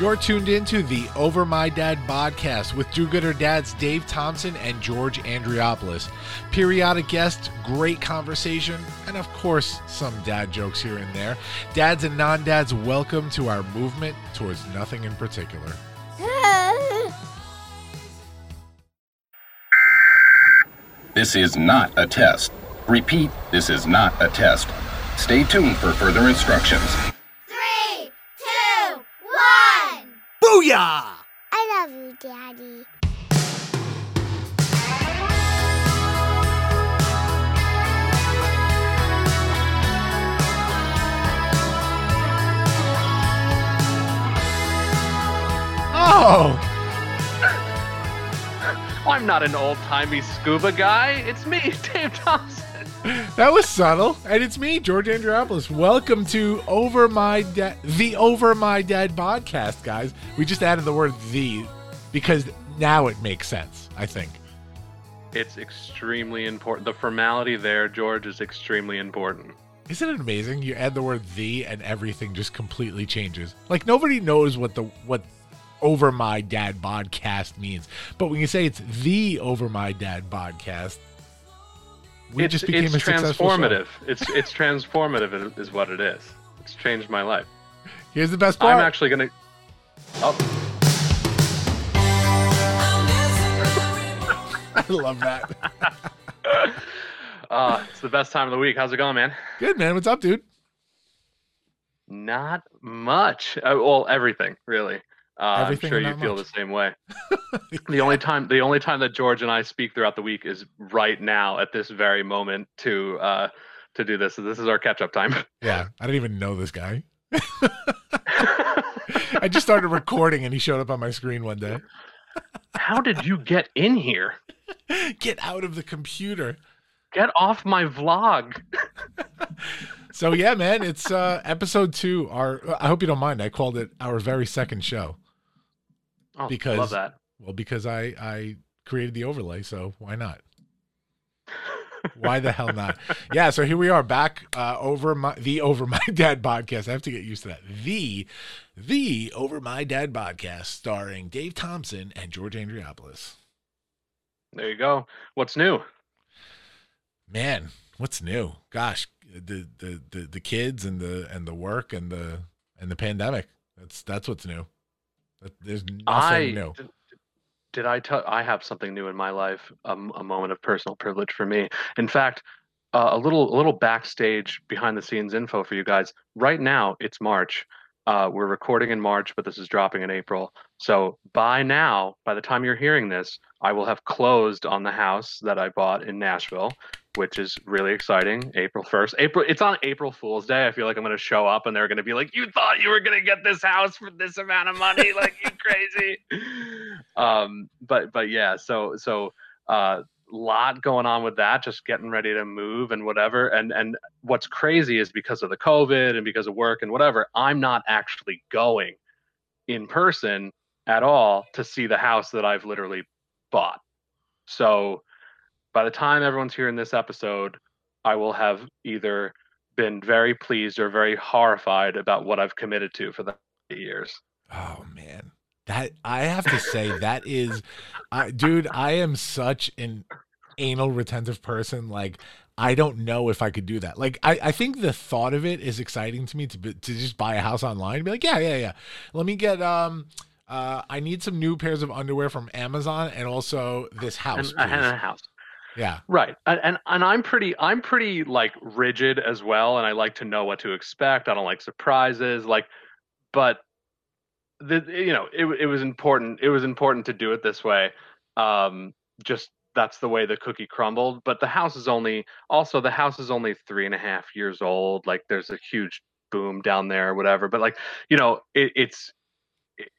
You're tuned into the Over My Dad podcast with Do Gooder Dads Dave Thompson and George Andriopoulos. Periodic guests, great conversation, and of course, some dad jokes here and there. Dads and non dads, welcome to our movement towards nothing in particular. This is not a test. Repeat, this is not a test. Stay tuned for further instructions. Three, two, one. Booyah! I love you, Daddy. Oh, I'm not an old timey scuba guy. It's me, Dave Thompson. That was subtle. And it's me, George Andriopoulos. Welcome to Over My Dad, the Over My Dad podcast, guys. We just added the word the because now it makes sense, I think. It's extremely important. The formality there, George, is extremely important. Isn't it amazing? You add the word the and everything just completely changes. Like nobody knows what the what over my dad podcast means. But when you say it's the over my dad podcast, we it's just became it's a transformative. It's it's transformative is what it is. It's changed my life. Here's the best part. I'm actually gonna. Oh, I love that. uh, it's the best time of the week. How's it going, man? Good man. What's up, dude? Not much. Uh, well, everything really. Uh, I'm sure you feel much. the same way. the only time the only time that George and I speak throughout the week is right now at this very moment to uh, to do this. So this is our catch up time. Yeah, I didn't even know this guy. I just started recording and he showed up on my screen one day. How did you get in here? Get out of the computer. Get off my vlog. So yeah, man, it's uh episode 2. Our I hope you don't mind. I called it our very second show. Oh, Because- love that. Well, because I I created the overlay, so why not? Why the hell not? Yeah, so here we are back uh, over my the Over My Dad podcast. I have to get used to that. The the Over My Dad podcast starring Dave Thompson and George Andriopoulos. There you go. What's new? Man, what's new? Gosh, the the the, the kids and the and the work and the and the pandemic. That's that's what's new. There's nothing I new. did, did I tell I have something new in my life, um, a moment of personal privilege for me. In fact, uh, a little a little backstage behind the scenes info for you guys. Right now, it's March. Uh, we're recording in March, but this is dropping in April. So by now, by the time you're hearing this, I will have closed on the house that I bought in Nashville, which is really exciting. April 1st. April it's on April Fool's Day. I feel like I'm going to show up and they're going to be like, "You thought you were going to get this house for this amount of money? Like you crazy." um but but yeah, so so uh lot going on with that just getting ready to move and whatever and and what's crazy is because of the covid and because of work and whatever i'm not actually going in person at all to see the house that i've literally bought so by the time everyone's hearing this episode i will have either been very pleased or very horrified about what i've committed to for the years Oh man, that I have to say that is, I, dude. I am such an anal retentive person. Like I don't know if I could do that. Like I, I think the thought of it is exciting to me to be, to just buy a house online and be like, yeah, yeah, yeah. Let me get um. Uh, I need some new pairs of underwear from Amazon and also this house. and, and a house Yeah. Right. And, and and I'm pretty I'm pretty like rigid as well and I like to know what to expect. I don't like surprises like but the you know it it was important it was important to do it this way. Um just that's the way the cookie crumbled. But the house is only also the house is only three and a half years old. Like there's a huge boom down there or whatever. But like, you know, it, it's it-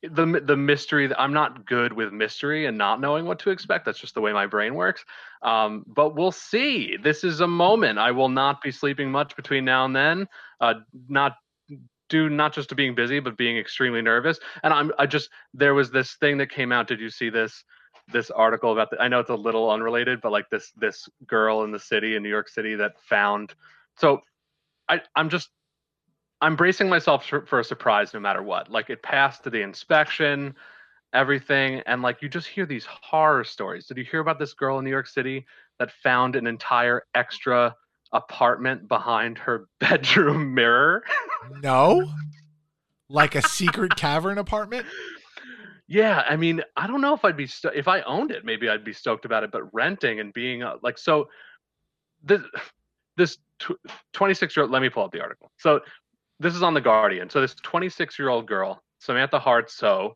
the the mystery that I'm not good with mystery and not knowing what to expect. That's just the way my brain works. Um, but we'll see. This is a moment. I will not be sleeping much between now and then. Uh, not due not just to being busy, but being extremely nervous. And I'm I just there was this thing that came out. Did you see this? This article about the, I know it's a little unrelated, but like this this girl in the city in New York City that found. So I I'm just I'm bracing myself for, for a surprise no matter what. Like it passed to the inspection, everything, and like you just hear these horror stories. Did you hear about this girl in New York City that found an entire extra apartment behind her bedroom mirror? No, like a secret cavern apartment. Yeah, I mean, I don't know if I'd be sto- if I owned it, maybe I'd be stoked about it. But renting and being uh, like so, this this 26 year old. Let me pull up the article. So this is on the Guardian. So this 26 year old girl, Samantha Hartsoe,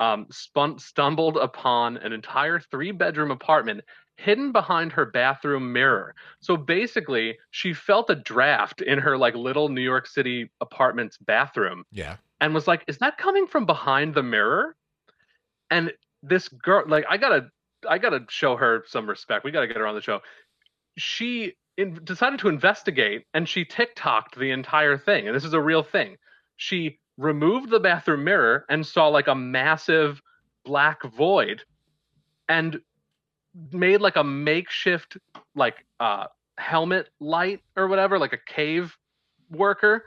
um, spun, stumbled upon an entire three bedroom apartment hidden behind her bathroom mirror. So basically, she felt a draft in her like little New York City apartment's bathroom Yeah. and was like, "Is that coming from behind the mirror?" And this girl, like, I gotta, I gotta show her some respect. We gotta get her on the show. She in, decided to investigate, and she TikToked the entire thing. And this is a real thing. She removed the bathroom mirror and saw like a massive black void, and made like a makeshift like uh helmet light or whatever, like a cave worker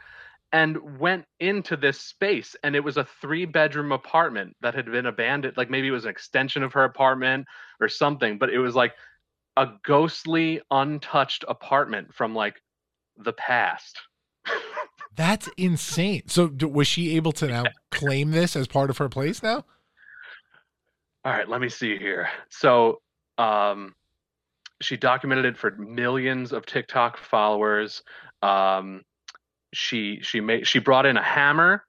and went into this space and it was a three bedroom apartment that had been abandoned like maybe it was an extension of her apartment or something but it was like a ghostly untouched apartment from like the past That's insane. So d- was she able to now claim this as part of her place now? all right let me see here so um she documented it for millions of tiktok followers um she she made she brought in a hammer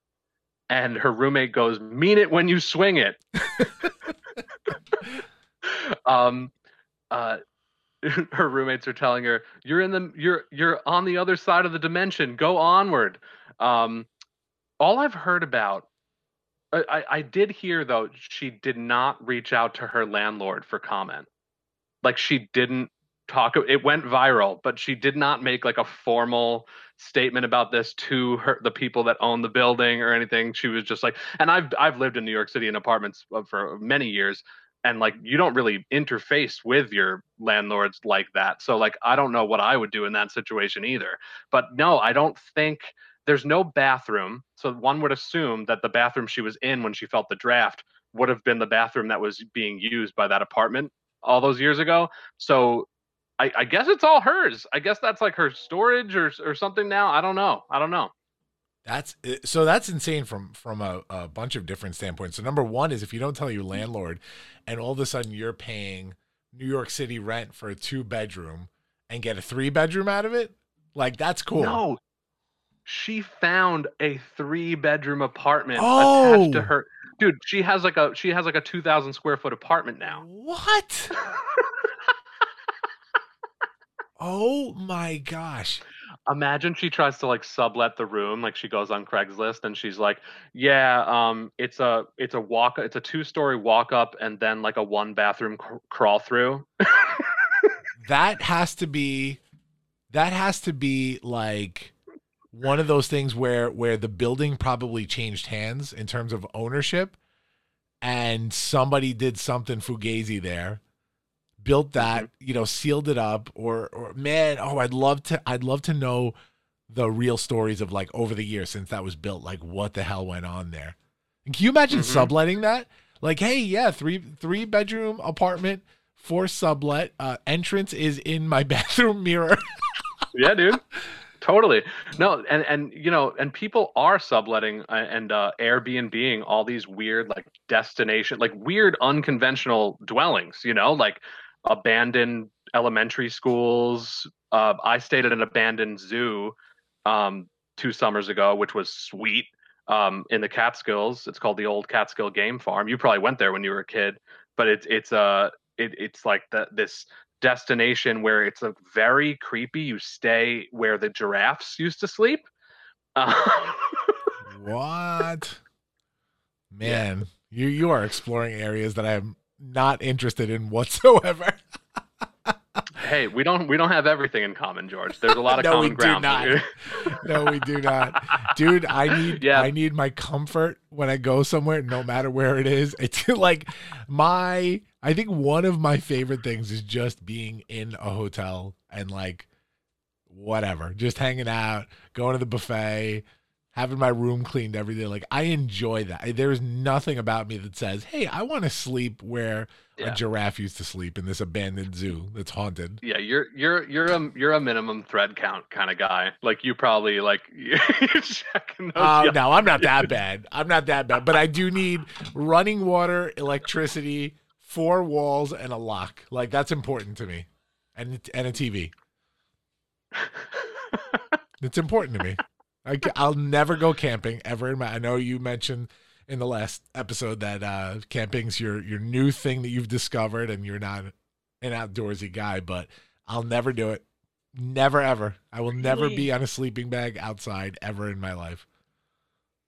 and her roommate goes mean it when you swing it um uh her roommates are telling her you're in the you're you're on the other side of the dimension. Go onward. Um all i've heard about I, I did hear though she did not reach out to her landlord for comment. Like she didn't talk it went viral but she did not make like a formal statement about this to her the people that own the building or anything. She was just like and i've i've lived in new york city in apartments uh, for many years and like you don't really interface with your landlords like that so like i don't know what i would do in that situation either but no i don't think there's no bathroom so one would assume that the bathroom she was in when she felt the draft would have been the bathroom that was being used by that apartment all those years ago so I, I guess it's all hers. I guess that's like her storage or or something now. I don't know. I don't know. That's uh, so that's insane from from a, a bunch of different standpoints. So number one is if you don't tell your landlord, and all of a sudden you're paying New York City rent for a two bedroom and get a three bedroom out of it, like that's cool. No, she found a three bedroom apartment Oh. attached to her. Dude, she has like a she has like a two thousand square foot apartment now. What? oh my gosh. Imagine she tries to like sublet the room, like she goes on Craigslist and she's like, "Yeah, um, it's a it's a walk, it's a two story walk up and then like a one bathroom cr- crawl through." that has to be that has to be like one of those things where where the building probably changed hands in terms of ownership and somebody did something fugazi there built that you know sealed it up or or man oh i'd love to i'd love to know the real stories of like over the years since that was built like what the hell went on there and can you imagine Mhm. subletting that like hey yeah three three bedroom apartment for sublet uh entrance is in my bathroom mirror yeah, dude. Totally. No, and and you know, and people are subletting uh, and uh Airbnb-ing all these weird like destination, like weird unconventional dwellings, you know, like abandoned elementary schools. Uh I stayed at an abandoned zoo um 2 summers ago, which was sweet. Um in the Catskills. It's called the Old Catskill Game Farm. You probably went there when you were a kid, but it's it's uh it, it's like the this destination where it's a very creepy. You stay where the giraffes used to sleep. Uh, what man you you are exploring areas that i'm not interested in whatsoever hey, we don't we don't have everything in common, George. There's a lot of No, we common do ground. not. no we do not dude i need Yeah. i need my comfort when i go somewhere no matter where it is it's like my i think one of my favorite things is just being in a hotel and like whatever just hanging out going to the buffet having my room cleaned every day. Like I enjoy that. There is nothing about me that says, "Hey, I want to sleep where Yeah. a giraffe used to sleep in this abandoned zoo that's haunted." Yeah, you're you're you're a you're a minimum thread count kind of guy. Like you probably like you're checking those. Oh yeah. no, I'm not that bad. I'm not that bad, but I do need running water, electricity, four walls, and a lock. Like that's important to me, and and a TV. It's important to me. I, will never go camping ever in my. I know you mentioned in the last episode that uh, camping's your your new thing that you've discovered, and you're not an outdoorsy guy. But I'll never do it. Never ever. I will never be on a sleeping bag outside ever in my life.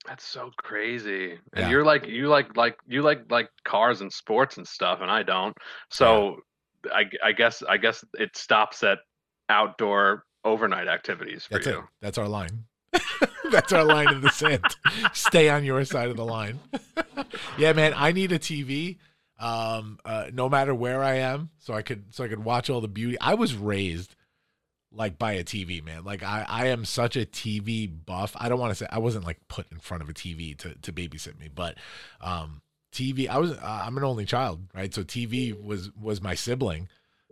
That's so crazy. And Yeah. you're like you like like you like like cars and sports and stuff, and I don't. So I I guess I guess it stops at outdoor overnight activities for That's you. it. That's our line. That's our line of sand. Stay on your side of the line. yeah, man, I need a TV um uh, no matter where I am so I could so I could watch all the beauty. I was raised like by a TV, man. Like I I am such a TV buff. I don't want to say I wasn't like put in front of a TV to to babysit me, but um TV I was uh, I'm an only child, right? So TV was was my sibling.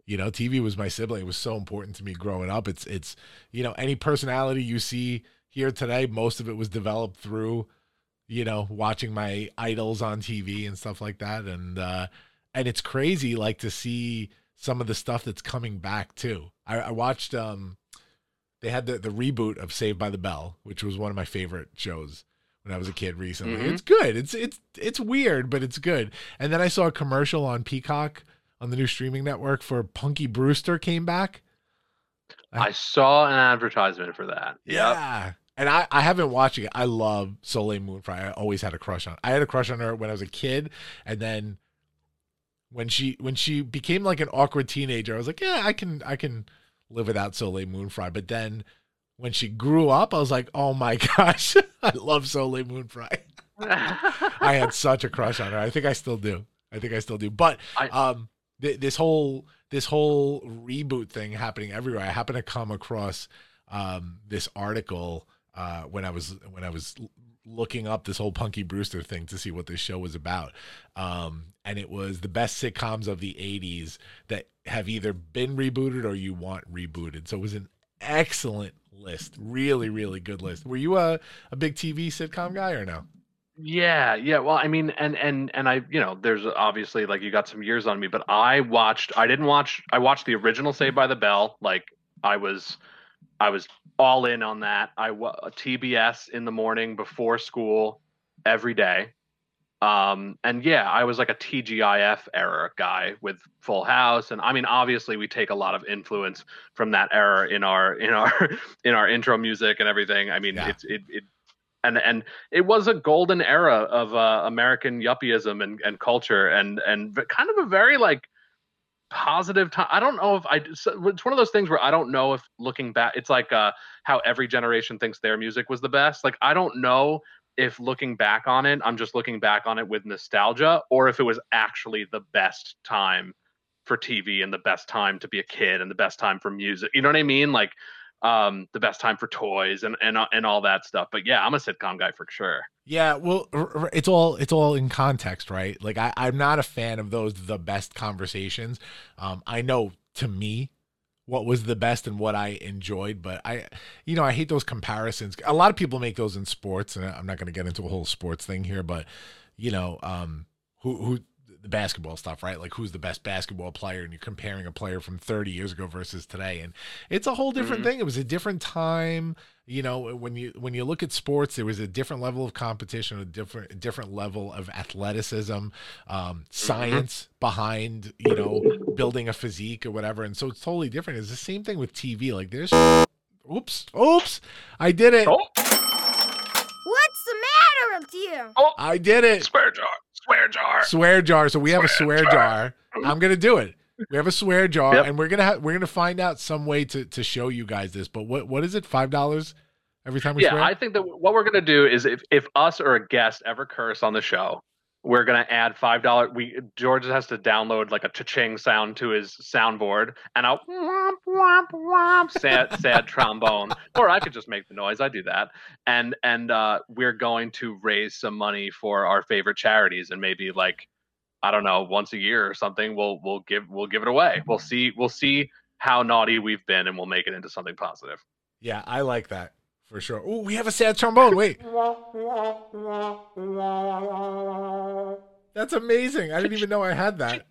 You know, TV was my sibling. It was so important to me growing up. It's it's you know, any personality you see here today, most of it was developed through, you know, watching my idols on TV and stuff like that. And uh and it's crazy like to see some of the stuff that's coming back too. I, I watched um they had the, the reboot of Saved by the Bell, which was one of my favorite shows when I was a kid recently. Mhm. It's good. It's it's it's weird, but it's good. And then I saw a commercial on Peacock on the new streaming network for Punky Brewster came back. I saw an advertisement for that. Yep. Yeah. And I, I haven't watched it. I love Soleil Moon Frye. I always had a crush on. I had a crush on her when I was a kid, and then when she when she became like an awkward teenager, I was like, yeah, I can I can live without Soleil Moon Frye. But then when she grew up, I was like, oh my gosh, I love Soleil Moon Frye. I had such a crush on her. I think I still do. I think I still do. But I- um, th- this whole this whole reboot thing happening everywhere. I happened to come across um this article uh when I was when I was looking up this whole Punky Brewster thing to see what this show was about. Um, and it was the best sitcoms of the '80s that have either been rebooted or you want rebooted. So it was an excellent list. Really, really good list. Were you a a big TV sitcom guy or no? Yeah, yeah. Well, I mean, and and and I, you know, there's obviously like you got some years on me, but I watched. I didn't watch. I watched the original Saved by the Bell. Like I was, I was all in on that. I wa TBS in the morning before school every day. Um, and yeah, I was like a TGIF era guy with Full House, and I mean, obviously, we take a lot of influence from that era in our in our in our intro music and everything. I mean, Yeah. it's it it. And, and it was a golden era of uh, American yuppieism and, and culture and and kind of a very like positive time. I don't know if I it's one of those things where I don't know if looking back it's like uh how every generation thinks their music was the best. Like I don't know if looking back on it, I'm just looking back on it with nostalgia or if it was actually the best time for TV and the best time to be a kid and the best time for music. You know what I mean? Like um the best time for toys and and and all that stuff. But yeah, I'm a sitcom guy for sure. Yeah, well, it's all it's all in context, right? Like I, I'm not a fan of those the best conversations. Um, I know to me what was the best and what I enjoyed, but I, you know, I hate those comparisons. A lot of people make those in sports, and I'm not going to get into a whole sports thing here, but you know, um, who who the basketball stuff, right? Like who's the best basketball player, and you're comparing a player from 30 years ago versus today, and it's a whole different Mhm. thing. It was a different time. You know when you when you look at sports there was a different level of competition a different a different level of athleticism um science behind you know building a physique or whatever. And so it's totally different. It's the same thing with tv like there's oops. Oops. I did it. Oh, What's the matter with you? i did it. Swear jar, swear jar. swear jar so we have a Swear swear jar. jar i'm gonna do it we have a swear jar Yep. and we're gonna ha- we're gonna find out some way to to show you guys this but what what is it five dollars every time we yeah, swear I think that what we're gonna do is if if us or a guest ever curse on the show, we're gonna add five dollar. We George has to download like a cha-ching sound to his soundboard, and I'll womp, womp, womp, sad sad trombone. Or I could just make the noise. I do that, and and uh, we're going to raise some money for our favorite charities, and maybe like I don't know, once a year or something, we'll we'll give we'll give it away. We'll see we'll see how naughty we've been, and we'll make it into something positive. Yeah, I like that for sure. Oh, we have a sad trombone. Wait. That's amazing. I didn't even know I had that.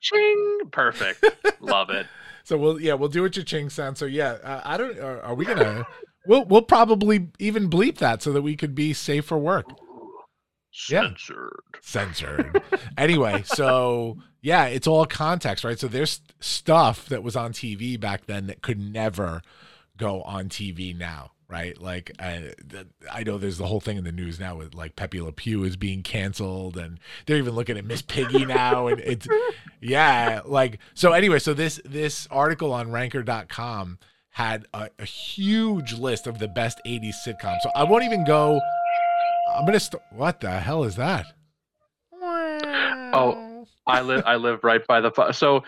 Ching! Perfect. Love it. So we'll yeah we'll do a cha-ching sound. So yeah, uh, I don't. Are, are we gonna? We'll we'll probably even bleep that so that we could be safe for work. Yeah. Censored. Censored. anyway, so yeah, it's all context, right? So there's stuff that was on TV back then that could never go on TV now, right? Like I, I know there's the whole thing in the news now with like Pepe Le Pew is being canceled, and they're even looking at Miss Piggy now, and it's yeah, like so. Anyway, so this this article on Ranker.com had a, a huge list of the best 80s sitcoms. So I won't even go. I'm gonna. St- what the hell is that? Oh, I live I live right by the so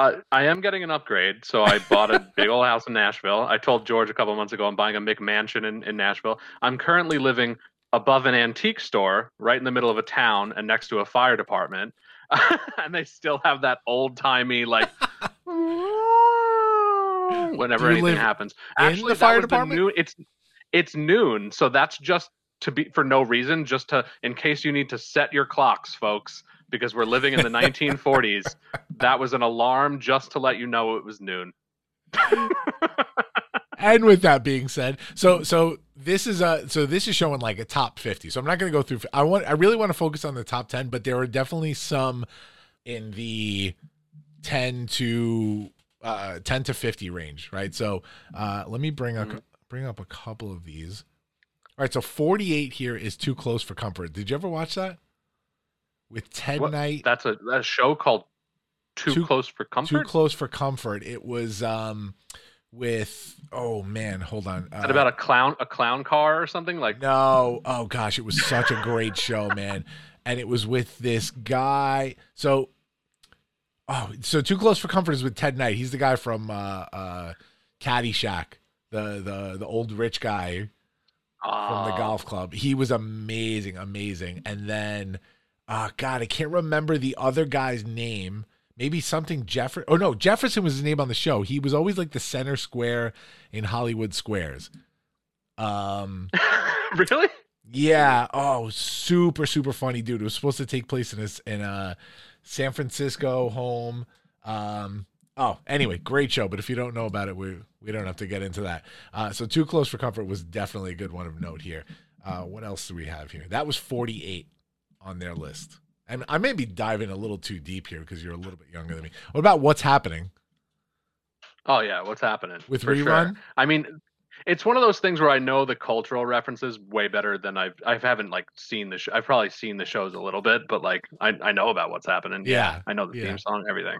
uh, I am getting an upgrade. So I bought a big old house in Nashville. I told George a couple months ago I'm buying a McMansion in, in Nashville. I'm currently living above an antique store right in the middle of a town and next to a fire department. and they still have that old timey like whenever anything happens. Actually, the fire that was department? it's it's noon, so that's just to be for no reason, just to in case you need to set your clocks, folks, because we're living in the 1940s. That was an alarm just to let you know it was noon. and with that being said, so so this is a so this is showing like a top 50. So I'm not going to go through I want I really want to focus on the top 10, but there are definitely some in the 10 to uh 10 to 50 range, right? So uh let me bring up Mhm. bring up a couple of these. All right, so 48 here is too close for comfort. Did you ever watch that? With Ted What- Knight That's a, that's a show called Too, Too- Close for Comfort. too close for comfort. It was um with oh man, hold on. Is that about a clown a clown car or something like? No. Oh gosh, it was such a great show, man. And it was with this guy. So oh, so Too Close for Comfort is with Ted Knight. He's the guy from uh uh Caddyshack, the the the old rich guy from the Oh, golf club. He was amazing, amazing. And then uh God, I can't remember the other guy's name. Maybe something Jefferson. Oh no, Jefferson was his name on the show. He was always like the center square in Hollywood squares. Um really? yeah. Oh, super, super funny dude. It was supposed to take place in a in a San Francisco home. Um. Oh, anyway, great show. But if you don't know about it, we we don't have to get into that. Uh, so, Too Close for Comfort was definitely a good one of note here. Uh, what else do we have here? That was 48 on their list. And I may be diving a little too deep here because you're a little bit younger than me. What about what's happening Oh yeah, what's happening with for sure. rerun? I mean, it's one of those things where I know the cultural references way better than I've I haven't like seen the show. I've probably seen the shows a little bit, but like I I know about what's happening. Yeah, I know the yeah. theme song, everything.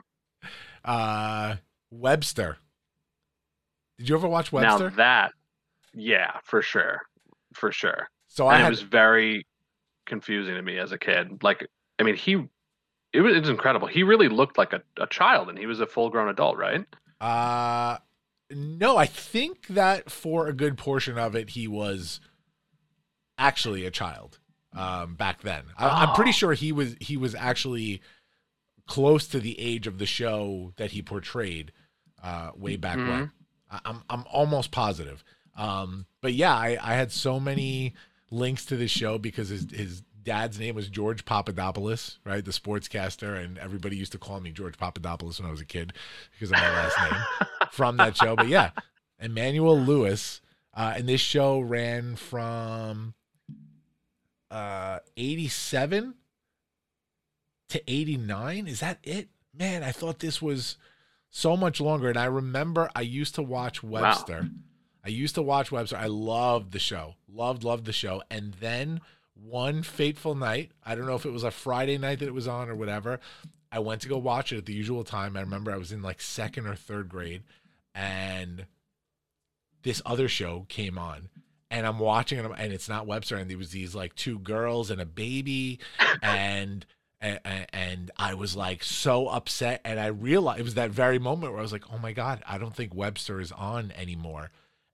Uh, Webster. Did you ever watch Webster? Now that, yeah, for sure, for sure. so I had it was very confusing to me as a kid. Like, I mean, he. It was, it was incredible. He really looked like a, a child, and he was a full grown adult, right? Uh no, I think that for a good portion of it he was actually a child um back then. I, I'm pretty Oh. sure he was he was actually close to the age of the show that he portrayed uh way back when. I, I'm I'm almost positive. Um but yeah, I I had so many links to this show because his his dad's name was George Papadopoulos, right? The sportscaster and everybody used to call me George Papadopoulos when I was a kid because of my last name from that show. But yeah, Emmanuel Lewis. Uh, and this show ran from uh, 87 to 89. Is that it? Man, I thought this was so much longer. And I remember I used to watch Webster. I used to watch Webster. I loved the show. Loved, loved the show. And then one fateful night, I don't know if it was a Friday night that it was on or whatever, I went to go watch it at the usual time. I remember I was in like second or third grade, and this other show came on, and I'm watching it, and it's not Webster, and there was these like two girls and a baby, and and, and I was like so upset, and I realized it was that very moment where I was like, oh my god, I don't think Webster is on anymore,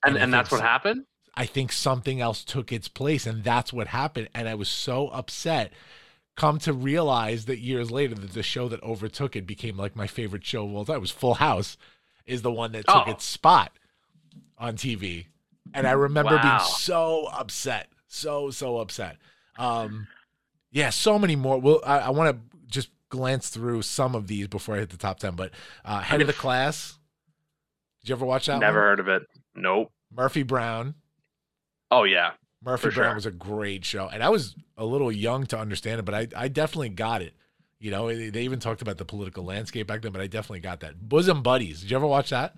And I and that's what happened. I think something else took its place, and that's what happened. And I was so upset. Come to realize that years later, that the show that overtook it became like my favorite show of all time. It was Full House, is the one that took Oh. its spot on TV. And I remember Wow. being so upset, so so upset. Um, yeah, so many more. Well, I, I want to just glance through some of these before I hit the top ten. But uh, head of the class. Did you ever watch that? Never one? heard of it. Nope. Murphy Brown. Oh yeah. Murphy Brown sure. was a great show, and I was a little young to understand it, but I, I definitely got it. You know, they even talked about the political landscape back then, but I definitely got that. Bosom Buddies, did you ever watch that?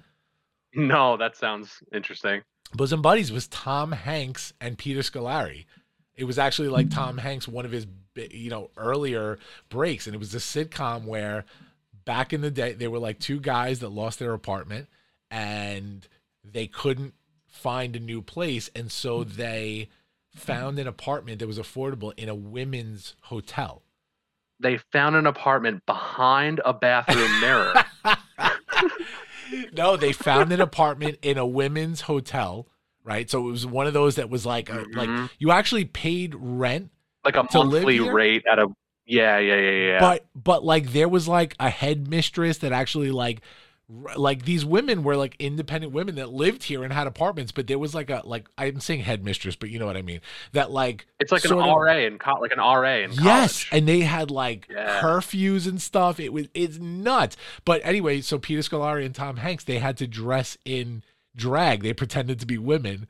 No, that sounds interesting. Bosom Buddies was Tom Hanks and Peter Scolari. It was actually like Tom Hanks, one of his you know earlier breaks, and it was a sitcom where back in the day they were like two guys that lost their apartment and they couldn't find a new place, and so they found an apartment that was affordable in a women's hotel. They found an apartment behind a bathroom mirror. no, they found an apartment in a women's hotel, right? So it was one of those that was like a, like Mhm. you actually paid rent like a monthly rate at a yeah yeah yeah yeah. but but like there was like a headmistress that actually like like these women were like independent women that lived here and had apartments but there was like a like i'm saying headmistress but you know what i mean that like it's like an of- RA in co- like an RA in yes college. and they had like Yeah. curfews and stuff it was it's nuts but anyway so peter scolari and tom hanks they had to dress in drag they pretended to be women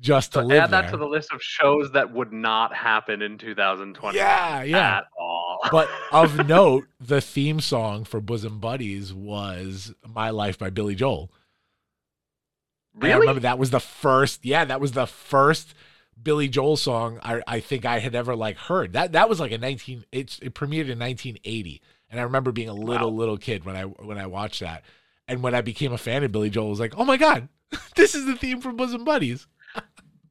just to So live add that there. to the list of shows that would not happen in 2020 yeah yeah at all. but of note, the theme song for Bosom Buddies was "My Life" by Billy Joel. And I remember that was the first. Yeah, that was the first Billy Joel song I, I think I had ever like heard. That that was like a nineteen. It it premiered in nineteen eighty, and I remember being a little Wow. little kid when I when I watched that. And when I became a fan of Billy Joel, I was like, oh my god, this is the theme from Bosom Buddies.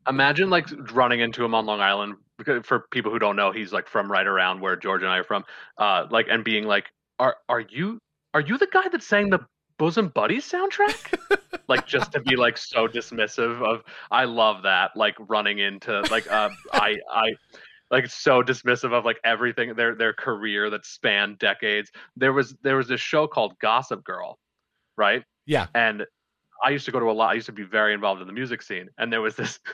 Imagine like running into him on Long Island. Because for people who don't know, he's like from right around where George and I are from. Uh, like and being like, "Are are you are you the guy that sang the Bosom Buddies soundtrack?" like just to be like so dismissive of. I love that. Like running into like uh, I I like so dismissive of like everything their their career that spanned decades. There was there was this show called Gossip Girl, right? Yeah. And I used to go to a lot. I used to be very involved in the music scene, and there was this.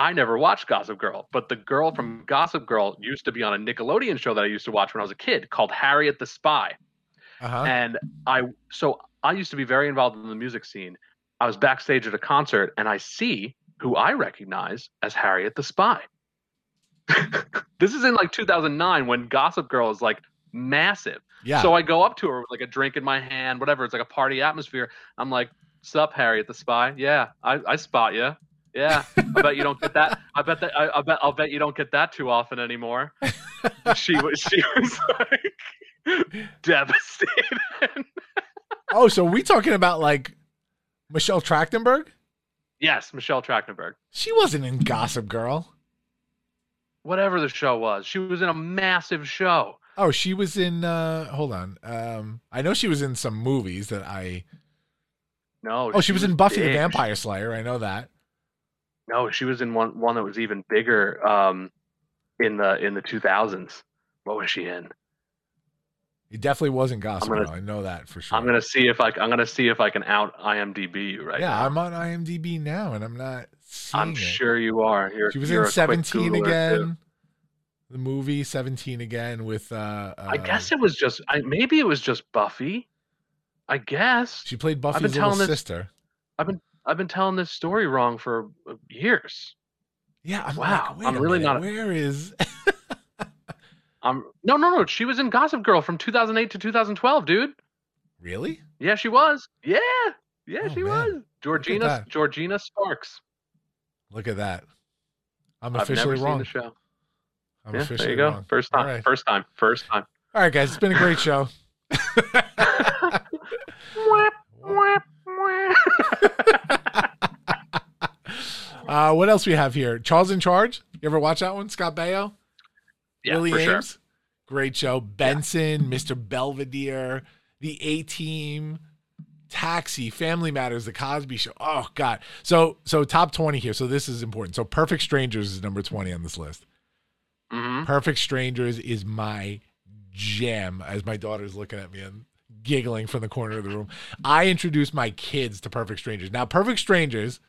I never watched Gossip Girl, but the girl from Gossip Girl used to be on a Nickelodeon show that I used to watch when I was a kid called Harriet the Spy. Uh huh. And I, so I used to be very involved in the music scene. I was backstage at a concert, and I see who I recognize as Harriet the Spy. this is in like 2009 when Gossip Girl is like massive. Yeah. So I go up to her with like a drink in my hand, whatever. It's like a party atmosphere. I'm like, "Sup, Harriet the Spy? Yeah, I, I spot you. Yeah, I bet you don't get that. I bet that. I, I bet. I'll bet you don't get that too often anymore." she was. She was like devastated. oh, so we talking about like Michelle Trachtenberg? yes, Michelle Trachtenberg. She wasn't in Gossip Girl. Whatever the show was, she was in a massive show. Oh, she was in uh hold on. Um I know she was in some movies that I No. Oh, she, was, in Buffy the. Vampire Slayer. I know that. No, she was in one one that was even bigger. Um, in the in the 2000s. What was she in? It definitely wasn't Gossip gonna- Girl. I know that for sure. I'm gonna see if I I'm gonna see if I can out IMDb you right yeah, now. I'm on IMDb now and I'm not seeing I'm it. sure you are. You're, She was in 17 again. too. The movie 17 again with uh, uh I guess it was just. I, maybe it was just Buffy. I guess she played Buffy's little this- sister. I've been telling this story wrong for uh, years. Yeah, I'm Wow, like, I'm really minute, not- Where is Um, no, no, no. She was in Gossip Girl from 2008 to 2012, dude. Really? Yeah, she was. Yeah, yeah, Oh, she man. was. Georgina. Georgina Sparks. Look at that. I'm I've officially seen the show. I'm yeah, officially there you go. wrong. First time. right. First time. First time. All right, guys, it's been a great show. Uh, what else we have here? Charles in Charge. You ever watch that one? Scott Baio, Yeah, Willie for sure. Aames. Great show. Benson, Mr. Belvedere, The A Team, Taxi, Family Matters, The Cosby Show. Oh God. So so top twenty here. So this is important. So Perfect Strangers is number twenty on this list. hmm Perfect Strangers is my jam. As my daughter's looking at me and giggling from the corner of the room. I introduced my kids to Perfect Strangers. Now, Perfect Strangers,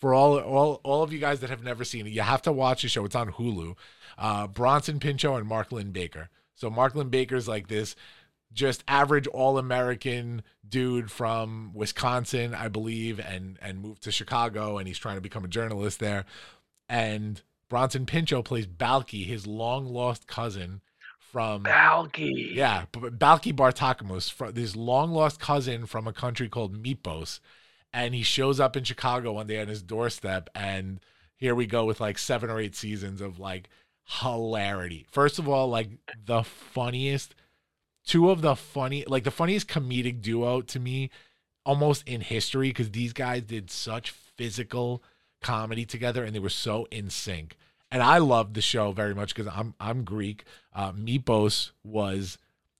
for all all all of you guys that have never seen it, you have to watch the show. It's on Hulu. Uh, Bronson Pinchot and Mark Linn Baker. So Mark Linn Baker's like this just average all American dude from Wisconsin, I believe, and and moved to Chicago and he's trying to become a journalist there. And Bronson Pinchot plays Balki, his long lost cousin from Balki. yeah, Balki Bartokomous, fr- this long lost cousin from a country called Mypos, and he shows up in Chicago one day on his doorstep, and here we go with like seven or eight seasons of like hilarity. First of all, like the funniest, two of the funny, like the funniest comedic duo to me, almost in history, because these guys did such physical comedy together, and they were so in sync and I loved the show very much because I'm I'm Greek. Uh, Mypos was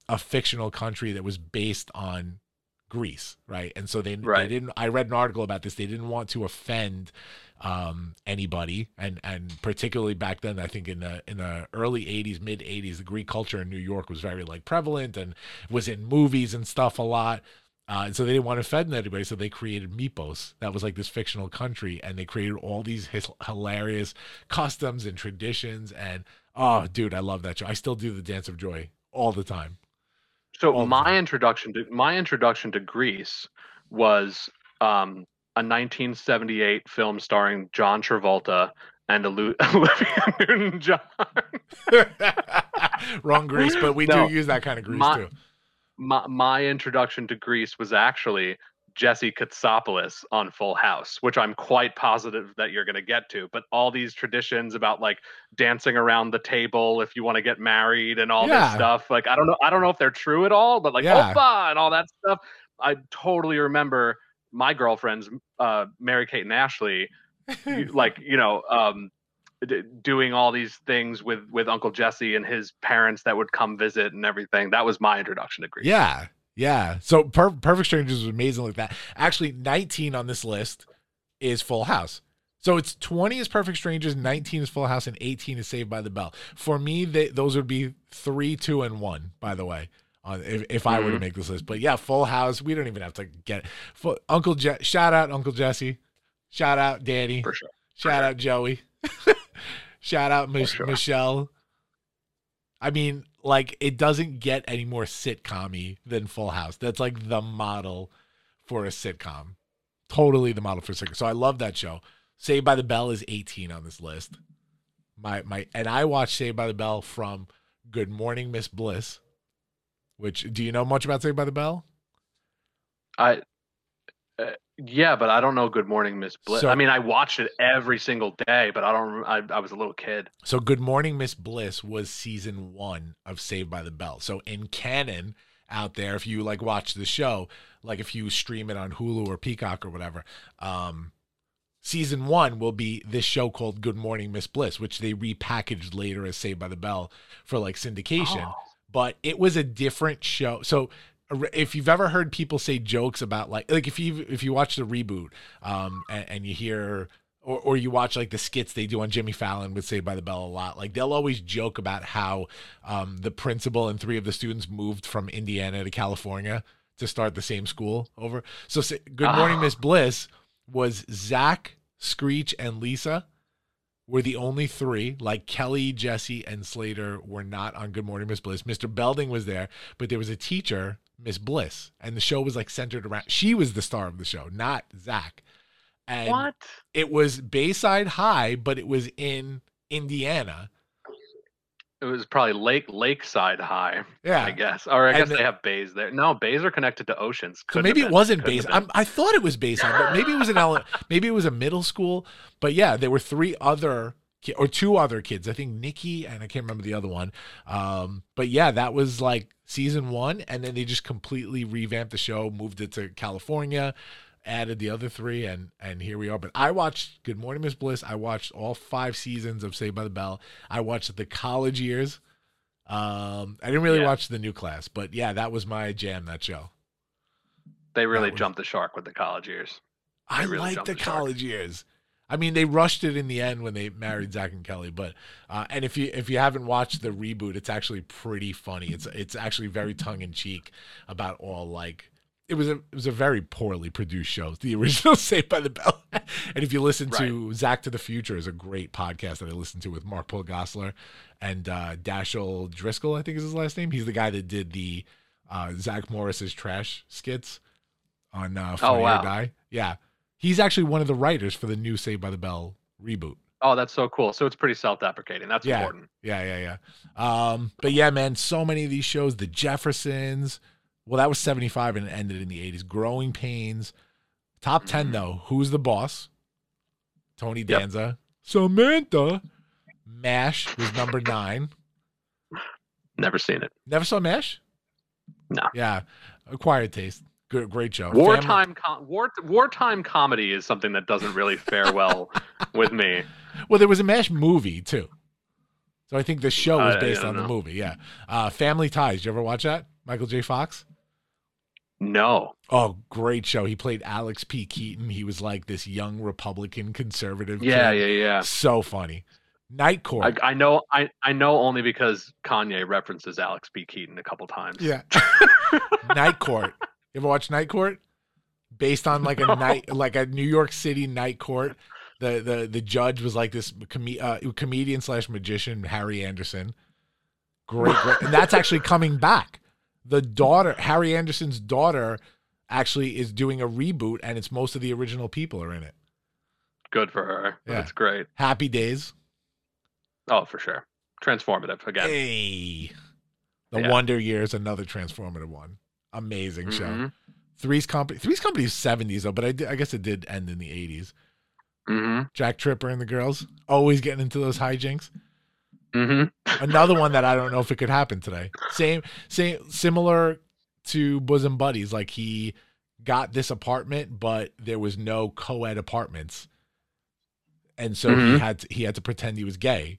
a fictional country that was based on Greece, right? And so they they didn't. I read an article about this. They didn't want to offend um, anybody, and and particularly back then, I think in the in the early '80s, mid '80s, the Greek culture in New York was very like prevalent and was in movies and stuff a lot. Uh, and so they didn't want to offend anybody, so they created Mypos. That was like this fictional country, and they created all these his- hilarious customs and traditions. And oh, dude, I love that show. I still do the Dance of Joy all the time. So all my time. introduction to my introduction to Grease was um, a 1978 film starring John Travolta and Olu- Olivia Newton-John. Wrong Greece, but we No. do use that kind of grease My- too. My, my introduction to Greece was actually Jesse Katsopolis on Full House, which I'm quite positive that you're going to get to. But all these traditions about like dancing around the table if you want to get married and all Yeah. this stuff, like I don't know, I don't know if they're true at all, but like Yeah. Opa and all that stuff, I totally remember my girlfriends, uh, Mary Kate and Ashley, like you know um d- doing all these things with with uncle jesse and his parents that would come visit and everything that was my introduction to greece Yeah, yeah. So per- Perfect Strangers was amazing like that. Actually, 19 on this list is Full House. So it's 20 is Perfect Strangers, 19 is Full House, and 18 is Saved by the Bell. For me, they, those would be three, two, and one. By the way, on if, if I were to Mhm. make this list. But yeah, Full House. We don't even have to get full, Uncle Je- Shout out Uncle Jesse. Shout out Danny. for sure Shout out Joey. Shout out Mich- sure. Michelle. I mean, like it doesn't get any more sitcom than Full House. That's like the model for a sitcom. Totally the model for a sitcom. So I love that show. Saved by the Bell is 18 on this list. My my and I watched Saved by the Bell from Good Morning Miss Bliss. Which do you know much about Saved by the Bell? i uh, yeah but i don't know good morning miss bliss So- i mean i watched it every single day but i don't I, I was a little kid So Good Morning Miss Bliss was season one of Saved by the Bell. So in canon out there, if you like watch the show, like if you stream it on Hulu or Peacock or whatever, um, season one will be this show called Good Morning Miss Bliss, which they repackaged later as Saved by the Bell for like syndication. Oh. But it was a different show. So if you've ever heard people say jokes about like like if you if you watch the reboot um and, and you hear or, or you watch like the skits they do on Jimmy Fallon with Saved by the Bell a lot. Like they'll always joke about how um, the principal and three of the students moved from Indiana to California to start the same school over. So say, Good Morning Ah. Miss Bliss was Zack, Screech, and Lisa were the only three. Like Kelly, Jesse, and Slater were not on Good Morning Miss Bliss. Mr. Belding was there, but there was a teacher, Miss Bliss, and the show was like centered around. She was the star of the show, not Zack. And what it was Bayside High, but it was in Indiana. it was probably lake lakeside high Yeah. i guess or i And guess the- they have bays there no bays are connected to oceans So Couldn't have maybe it been. wasn't Couldn't have Bayside. I'm, I thought it was Bayside, but maybe it was an ele- maybe it was a middle school. But yeah, there were three other ki- or two other kids. I think Nikki and I can't remember the other one. Um, but yeah, that was like season one, and then they just completely revamped the show, moved it to California, added the other three, and and here we are. But I watched Good Morning Miss Bliss. I watched all five seasons of Saved by the Bell. I watched the college years. Um, I didn't really Yeah. watch the new class, but yeah, that was my jam. That show. They really jumped the shark with the college years. I really like the the college years. I mean, they rushed it in the end when they married Zack and Kelly, but uh, and if you if you haven't watched the reboot, it's actually pretty funny. It's it's actually very tongue in cheek about all like it was a it was a very poorly produced show. The original Saved by the Bell, and if you listen to Zack to the Future, is a great podcast that I listen to with Mark Paul Gosselaar and uh, Dashiell Driscoll. I think is his last name. He's the guy that did the uh, Zack Morris's trash skits on uh, Funny Oh, wow. or Die. Yeah, he's actually one of the writers for the new Saved by the Bell reboot. Oh, that's so cool. So it's pretty self-deprecating. That's Yeah. important. Yeah, yeah, yeah. Um, but yeah, man, so many of these shows, The Jeffersons. Well, that was 75 and it ended in the 80s. Growing Pains. Top 10, Mhm. though. Who's the boss? Tony Yep. Danza. Samantha. MASH was number nine. Never seen it. Never saw MASH? No. Yeah. Acquired taste. Good, great show. Wartime com- war- wartime comedy is something that doesn't really fare well with me. Well, there was a MASH movie, too. So I think the show was Uh, based on the movie. Yeah. Uh, Family Ties. Did you ever watch that? Michael J. Fox? No. Oh, great show. He played Alex P. Keaton. He was like this young Republican conservative. Yeah, kid. yeah, yeah. So funny. Night Court. I, I know. I, I know only because Kanye references Alex P. Keaton a couple times. yeah. Night Court. You ever watch Night Court? Based on like a No. night, like a New York City night court. The the the judge was like this com- uh, comedian slash magician Harry Anderson. Great, great, and that's actually coming back. The daughter, Harry Anderson's daughter, actually is doing a reboot, and it's most of the original people are in it. Good for her. Yeah. That's great. Happy Days. Oh, for sure. Transformative again. Hey. The Yeah. Wonder Years, another transformative one. Amazing show. Mhm. Three's Company. Three's Company is 70s, though, but I, I guess it did end in the 80s. Mhm. Jack Tripper and the girls, always getting into those hijinks. Mhm. Another one that I don't know if it could happen today. Same, same, similar to Bosom Buddies. Like he got this apartment, but there was no co-ed apartments, and so he Mhm. had to, he had to pretend he was gay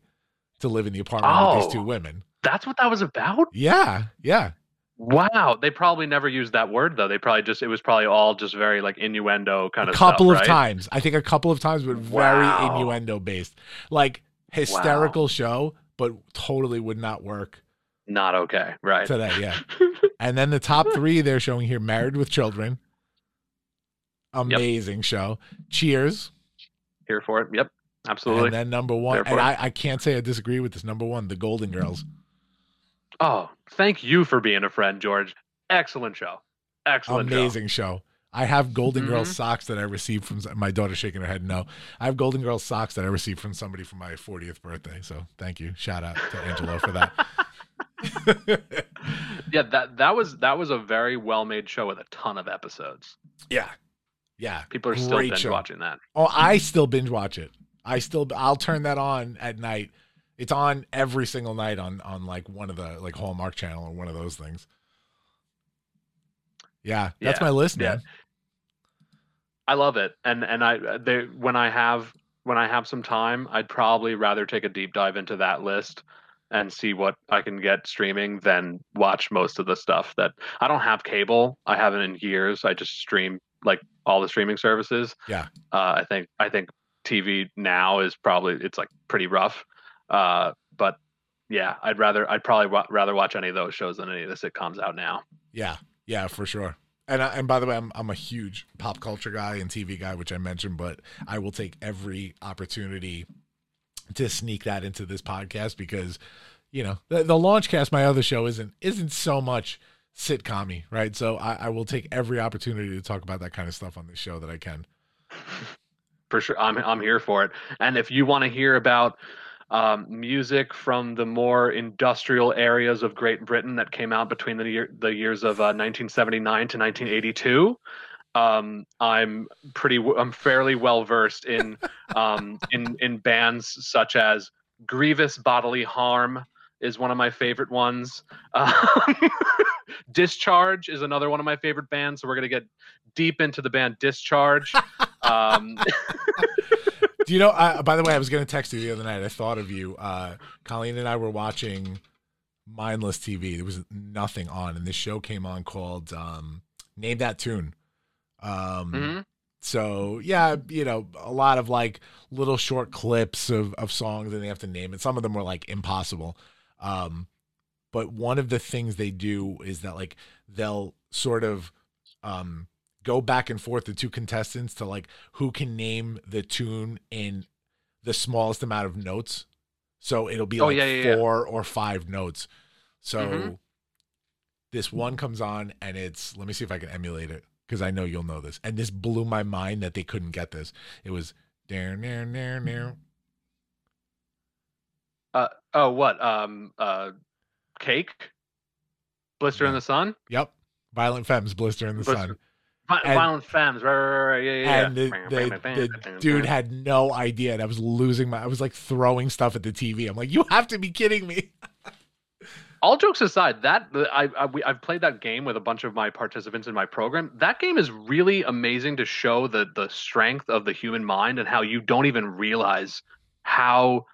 to live in the apartment with these Oh. two women. That's what that was about. Yeah, yeah. Wow. They probably never used that word though. They probably just it was probably all just very like innuendo kind of. a couple stuff, of right? times. I think a couple of times, but very Wow. innuendo based. Like hysterical show, but totally would not work Not okay. Right. today. Yeah. and then the top three they're showing here: Married with Children. Amazing show. Cheers. Here for it. Yep. Absolutely. And then number one, and. I, I can't say I disagree with this. Number one, The Golden Girls. Oh, thank you for being a friend, George. Excellent show. Excellent. Amazing show. I have Golden Girls Mhm. socks that I received from my daughter shaking her head. No, I have Golden Girls socks that I received from somebody for my 40th birthday. So thank you. Shout out to Angelo for that. Yeah, that that was that was a very well made show with a ton of episodes. yeah. Yeah. People are still binge show. watching that. Oh, I still binge watch it. I still I'll turn that on at night. It's on every single night on on like one of the like Hallmark channel or one of those things. Yeah, that's Yeah, my list, yeah. man. I love it, and and I they when I have when I have some time, I'd probably rather take a deep dive into that list and see what I can get streaming than watch most of the stuff that I don't have cable. I haven't in years. I just stream like all the streaming services. Yeah. Uh, I think I think TV now is probably it's like pretty rough. Uh, but yeah, I'd rather I'd probably wa- rather watch any of those shows than any of the sitcoms out now. Yeah, yeah, for sure. And I, and by the way, I'm I'm a huge pop culture guy and TV guy, which I mentioned, but I will take every opportunity to sneak that into this podcast because, you know, the, the Launchcast, my other show, isn't isn't so much sitcom right? So I, I will take every opportunity to talk about that kind of stuff on this show that I can. for sure i'm i'm here for it and if you want to hear about um, music from the more industrial areas of Great Britain that came out between the year the years of uh, 1979 to 1982 um, I'm pretty I'm fairly well versed in um, in in bands such as Grievous Bodily Harm is one of my favorite ones. Um, Discharge is another one of my favorite bands, so we're gonna get deep into the band Discharge. Do you know? Uh, by the way, I was going to text you the other night. I thought of you. Uh, Colleen and I were watching mindless TV. There was nothing on, and this show came on called um, "Name That Tune." Um, mhm. So yeah, you know, a lot of like little short clips of of songs, and they have to name it. Some of them were like impossible. Um, but one of the things they do is that like they'll sort of um go back and forth the two contestants to like who can name the tune in the smallest amount of notes. So it'll be Oh, like yeah, yeah, yeah. four or five notes. So Mhm. this one comes on and it's let me see if I can emulate it because I know you'll know this. And this blew my mind that they couldn't get this. It was there, there, there, there. Oh, what? Um, uh, cake, blister in the sun, Yep. Violent Femmes, Blister in the Blister. Sun. Violent femmes. Right, right, right. Yeah, yeah. yeah. And the, the, the dude had no idea. And I was losing my, I was like throwing stuff at the TV. I'm like, you have to be kidding me. all jokes aside, that I, I we, I've played that game with a bunch of my participants in my program. That game is really amazing to show the the strength of the human mind and how you don't even realize how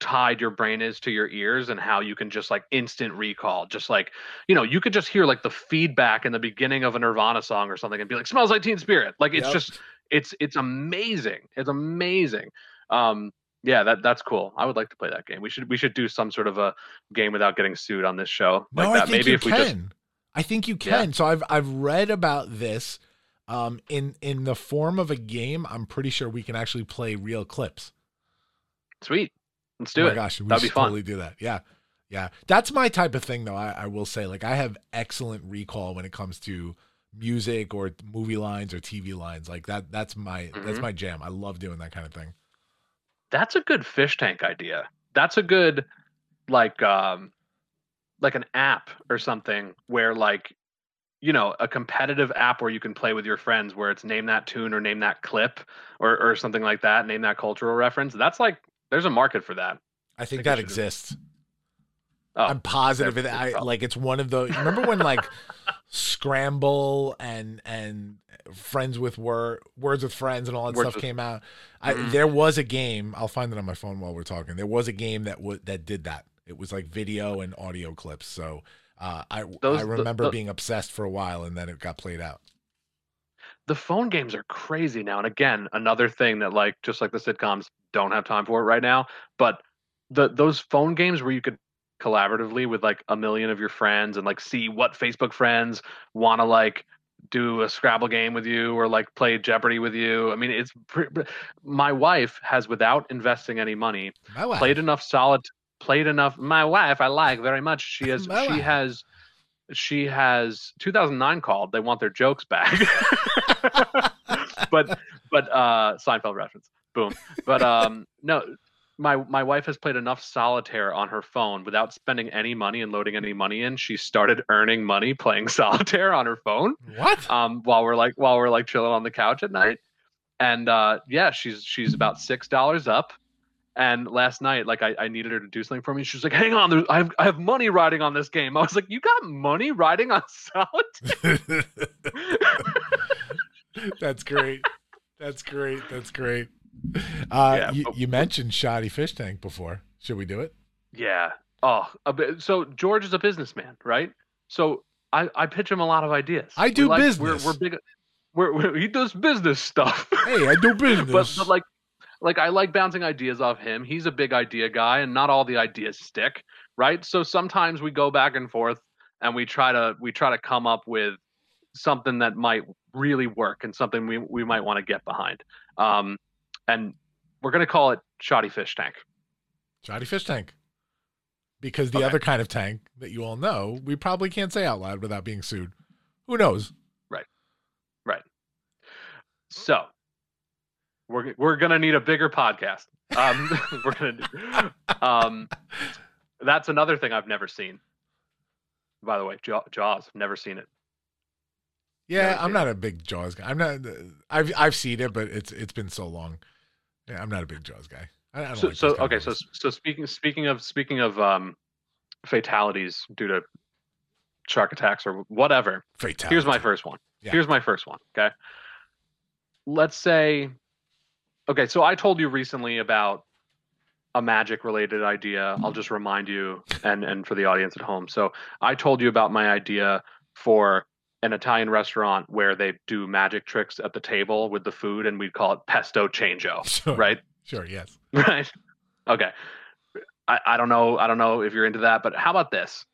tied your brain is to your ears and how you can just like instant recall just like you know you could just hear like the feedback in the beginning of a nirvana song or something and be like smells like teen spirit like it's Yep. just it's it's amazing it's amazing um yeah that that's cool i would like to play that game we should we should do some sort of a game without getting sued on this show like no, that I think maybe you if we can. just I think you Yeah. can. So I've I've read about this um in in the form of a game. I'm pretty sure we can actually play real clips. sweet let's oh do my it gosh, we That'd be should fun. totally do that. Yeah. Yeah. That's my type of thing though. I, I will say like I have excellent recall when it comes to music or movie lines or TV lines. Like that that's my that's Mhm. my jam. I love doing that kind of thing. that's a good fish tank idea that's a good like um like an app or something where like you know a competitive app where you can play with your friends where it's name that tune or name that clip or or something like that name that cultural reference that's like there's a market for that I think think that exists. Oh, I'm positive it, I like it's one of the remember when like Scramble and and Friends with Word Words with Friends and all that Words stuff with- came out. I Mhm. there was a game, I'll find it on my phone while we're talking. There was a game that would that did that. It was like video and audio clips. So uh, I Those- I the- remember the- being obsessed for a while and then it got played out. the phone games are crazy now and again another thing that like just like the sitcoms don't have time for it right now but the those phone games where you could collaboratively with like a million of your friends and like see what facebook friends want to like do a scrabble game with you or like play jeopardy with you. I mean it's pre- pre- my wife has without investing any money played enough solid played enough my wife i like very much she has My she wife. has she has 2009 called they want their jokes back. But but uh seinfeld reference boom but um no my my wife has played enough solitaire on her phone without spending any money and loading any money in she started earning money playing solitaire on her phone What? um while we're like while we're like chilling on the couch at night and uh yeah she's she's about six dollars up and last night like I, I needed her to do something for me She was like hang on there's, I, have, I have money riding on this game i was like you got money riding on solitaire That's great. That's great. That's great. Uh, Yeah, you, you mentioned Shoddy Fish Tank before. Should we do it? yeah oh a bit, so george is a businessman right so i i pitch him a lot of ideas I We do like- business. we're, we're big we're, we're, he does business stuff Hey, I do business. but, but like like I like bouncing ideas off him. He's a big idea guy, and not all the ideas stick, right? So sometimes we go back and forth, and we try to we try to come up with something that might really work and something we we might want to get behind. Um, and we're gonna call it Shoddy Fish Tank. Shoddy Fish Tank. Because the Okay. other kind of tank that you all know, we probably can't say out loud without being sued. Who knows? Right. Right. So we're we're gonna need a bigger podcast. Um, we're gonna um, that's another thing I've never seen. By the way, Jaw- Jaws, never seen it. Yeah, I'm not a big Jaws guy. I'm not. I've I've seen it, but it's it's been so long. Yeah, I'm not a big Jaws guy. I, I don't so, like so okay so so speaking speaking of speaking of um fatalities due to shark attacks or whatever. Fatality. Here's my first one. Yeah. Here's my first one. Okay. Let's say, okay, so I told you recently about a magic related idea. I'll just remind you and and for the audience at home. So I told you about my idea for an Italian restaurant where they do magic tricks at the table with the food, and we'd call it pesto changeo, Sure. right? Sure. Yes. Right. Okay. I, I don't know. I don't know if you're into that, but how about this?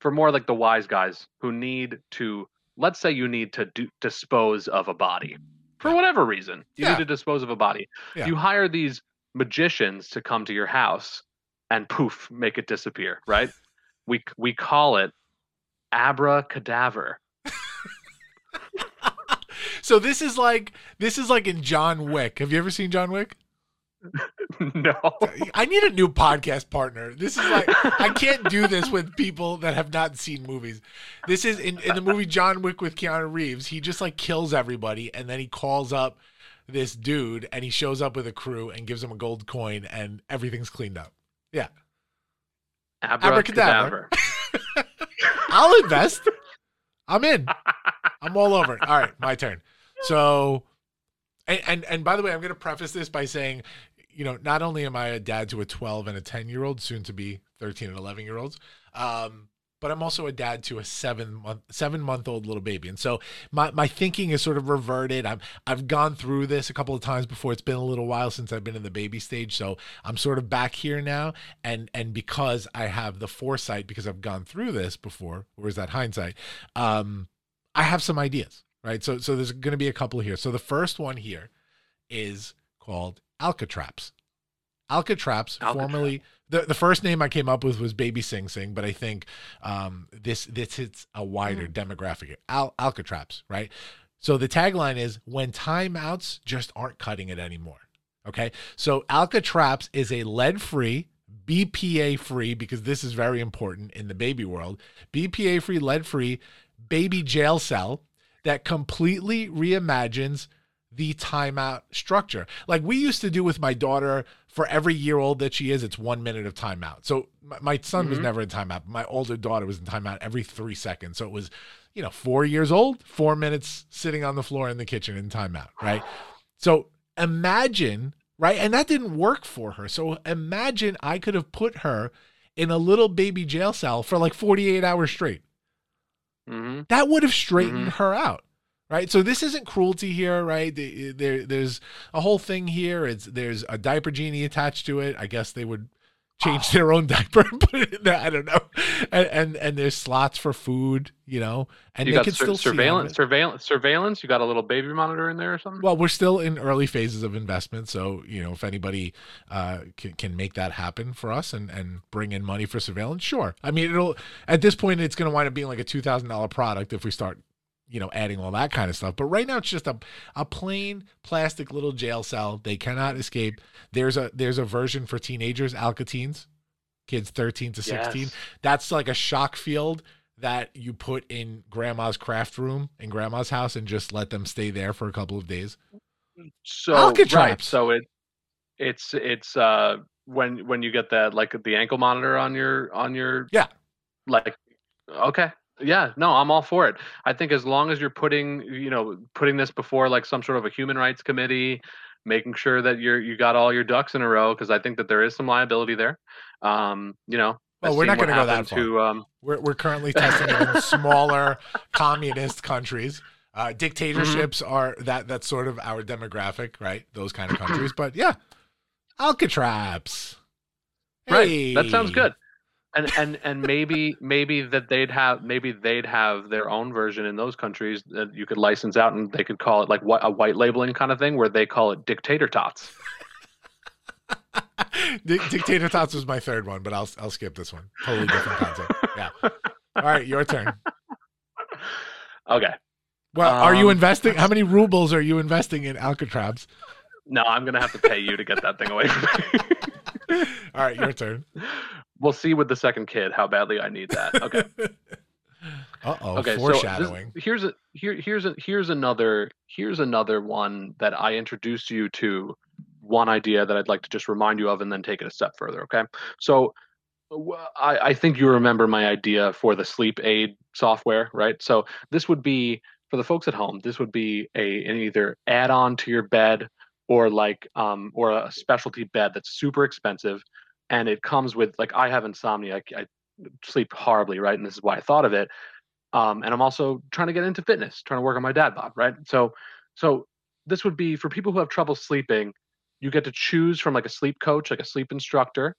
For more like the wise guys who need to, let's say you need to do, dispose of a body for whatever reason, you Yeah. need to dispose of a body. Yeah. You hire these magicians to come to your house and poof, make it disappear. Right? we we call it abracadaver. So this is like this is like in John Wick. Have you ever seen John Wick? no. I need a new podcast partner. This is like I can't do this with people that have not seen movies. This is in, in the movie John Wick with Keanu Reeves. He just like kills everybody and then he calls up this dude and he shows up with a crew and gives him a gold coin and everything's cleaned up. Yeah. Abracadabra. I'll invest. I'm in. I'm all over it. All right, my turn. So, and and, and by the way, I'm going to preface this by saying, you know, not only am I a dad to a 12 and a 10 year old, soon to be 13 and 11 year olds, um, but I'm also a dad to a seven month seven month old little baby, and so my my thinking is sort of reverted. I've I've gone through this a couple of times before. It's been a little while since I've been in the baby stage, so I'm sort of back here now. And and because I have the foresight, because I've gone through this before, or is that hindsight? Um, I have some ideas, right? So so there's going to be a couple here. So the first one here is called Alcatraps. Alcatraps, Alcatrap. formerly the, the first name I came up with was Baby Sing Sing, but I think um, this this hits a wider demographic. Al- Alcatraps, right? So the tagline is when timeouts just aren't cutting it anymore. Okay, so Alcatraps is a lead-free, BPA-free because this is very important in the baby world. BPA-free, lead-free baby jail cell that completely reimagines the timeout structure. Like we used to do with my daughter for every year old that she is, it's one minute of timeout. So my, my son was Mhm. never in timeout. My older daughter was in timeout every three seconds. So it was, you know, four years old, four minutes sitting on the floor in the kitchen in timeout, right? So imagine, right? And that didn't work for her. So imagine I could have put her in a little baby jail cell for like 48 hours straight hmm that would have straightened her out right? So this isn't cruelty here right? There there's a whole thing here. It's there's a diaper genie attached to it. I guess they would change their own diaper and put it in there i don't know and and, and there's slots for food you know and You they got could sur- still see out of surveillance, surveillance, surveillance. You got a little baby monitor in there or something. well we're still in early phases of investment so you know if anybody uh, can, can make that happen for us and and bring in money for surveillance sure i mean it'll at this point it's going to wind up being like a $2000 product if we start you know adding all that kind of stuff. But right now it's just a, a plain plastic little jail cell. They cannot escape. There's a there's a version for teenagers alcatines kids 13 to 16 Yes. that's like a shock field that you put in grandma's craft room in grandma's house and just let them stay there for a couple of days. So right, so it it's it's uh when when you get that like the ankle monitor on your on your Yeah. like okay yeah no i'm all for it i think as long as you're putting you know putting this before like some sort of a human rights committee making sure that you're you got all your ducks in a row because i think that there is some liability there um you know Well, we're not gonna go that far. to um We're, we're currently testing in smaller communist countries. Uh, dictatorships Mm-hmm. are that that's sort of our demographic, right? Those kind of countries. But yeah, Alcatraps. Right. That sounds good. And and and maybe maybe that they'd have maybe they'd have their own version in those countries that you could license out and they could call it like whi- a white labeling kind of thing where they call it dictator tots. Dictator Tots was my third one, but I'll I'll skip this one. Totally different concept. Yeah. All right, your turn. Okay. Well, are you Um, investing? How many rubles are you investing in Alcatraps? No, I'm gonna have to pay you to get that thing away from me. All right, your turn. we'll see with the second kid how badly I need that. Okay. Uh oh, okay foreshadowing. so this, here's a here here's a here's another here's another one that i introduced you to one idea that i'd like to just remind you of and then take it a step further okay so I, I think you remember my idea for the sleep aid software, right? So this would be for the folks at home. This would be a an either add-on to your bed or like um or a specialty bed that's super expensive, and it comes with like I have insomnia. I, I sleep horribly, right? And this is why I thought of it. Um, and I'm also trying to get into fitness, trying to work on my dad bod, right? So so this would be for people who have trouble sleeping. You get to choose from like a sleep coach, like a sleep instructor,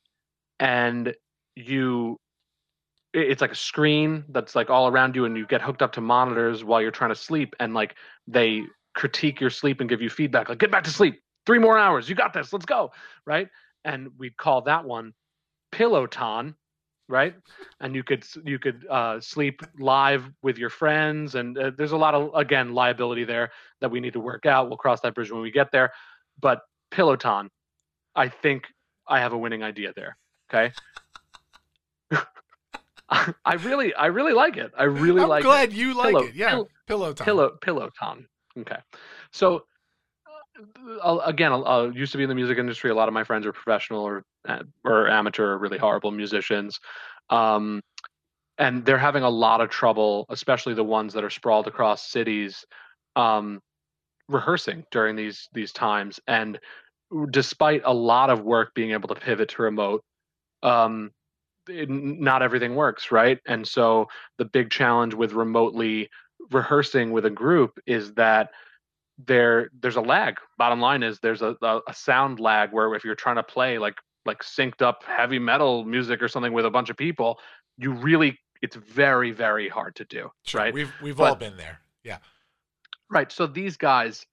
and you it's like a screen that's like all around you and you get hooked up to monitors while you're trying to sleep and like they critique your sleep and give you feedback like get back to sleep three more hours you got this let's go right and we'd call that one Pillowton right and you could you could uh, sleep live with your friends and uh, there's a lot of again liability there that we need to work out we'll cross that bridge when we get there but Pillowton i think i have a winning idea there okay I really, I really like it. I really like. I'm like. glad it. you like Pillow- it. Yeah, pill- pillow time. Pillow, pillow ton. Okay, so uh, again, I used to be in the music industry. A lot of my friends are professional or uh, or amateur, really horrible musicians, um, and they're having a lot of trouble, especially the ones that are sprawled across cities, um, rehearsing during these these times. And despite a lot of work being able to pivot to remote, um, it, not everything works, right? And so the big challenge with remotely rehearsing with a group is that there there's a lag. Bottom line is there's a, a, a sound lag where if you're trying to play like like synced up heavy metal music or something with a bunch of people, you really it's very very hard to do, Sure, right? We've we've But- all been there. Yeah. Right. So these guys,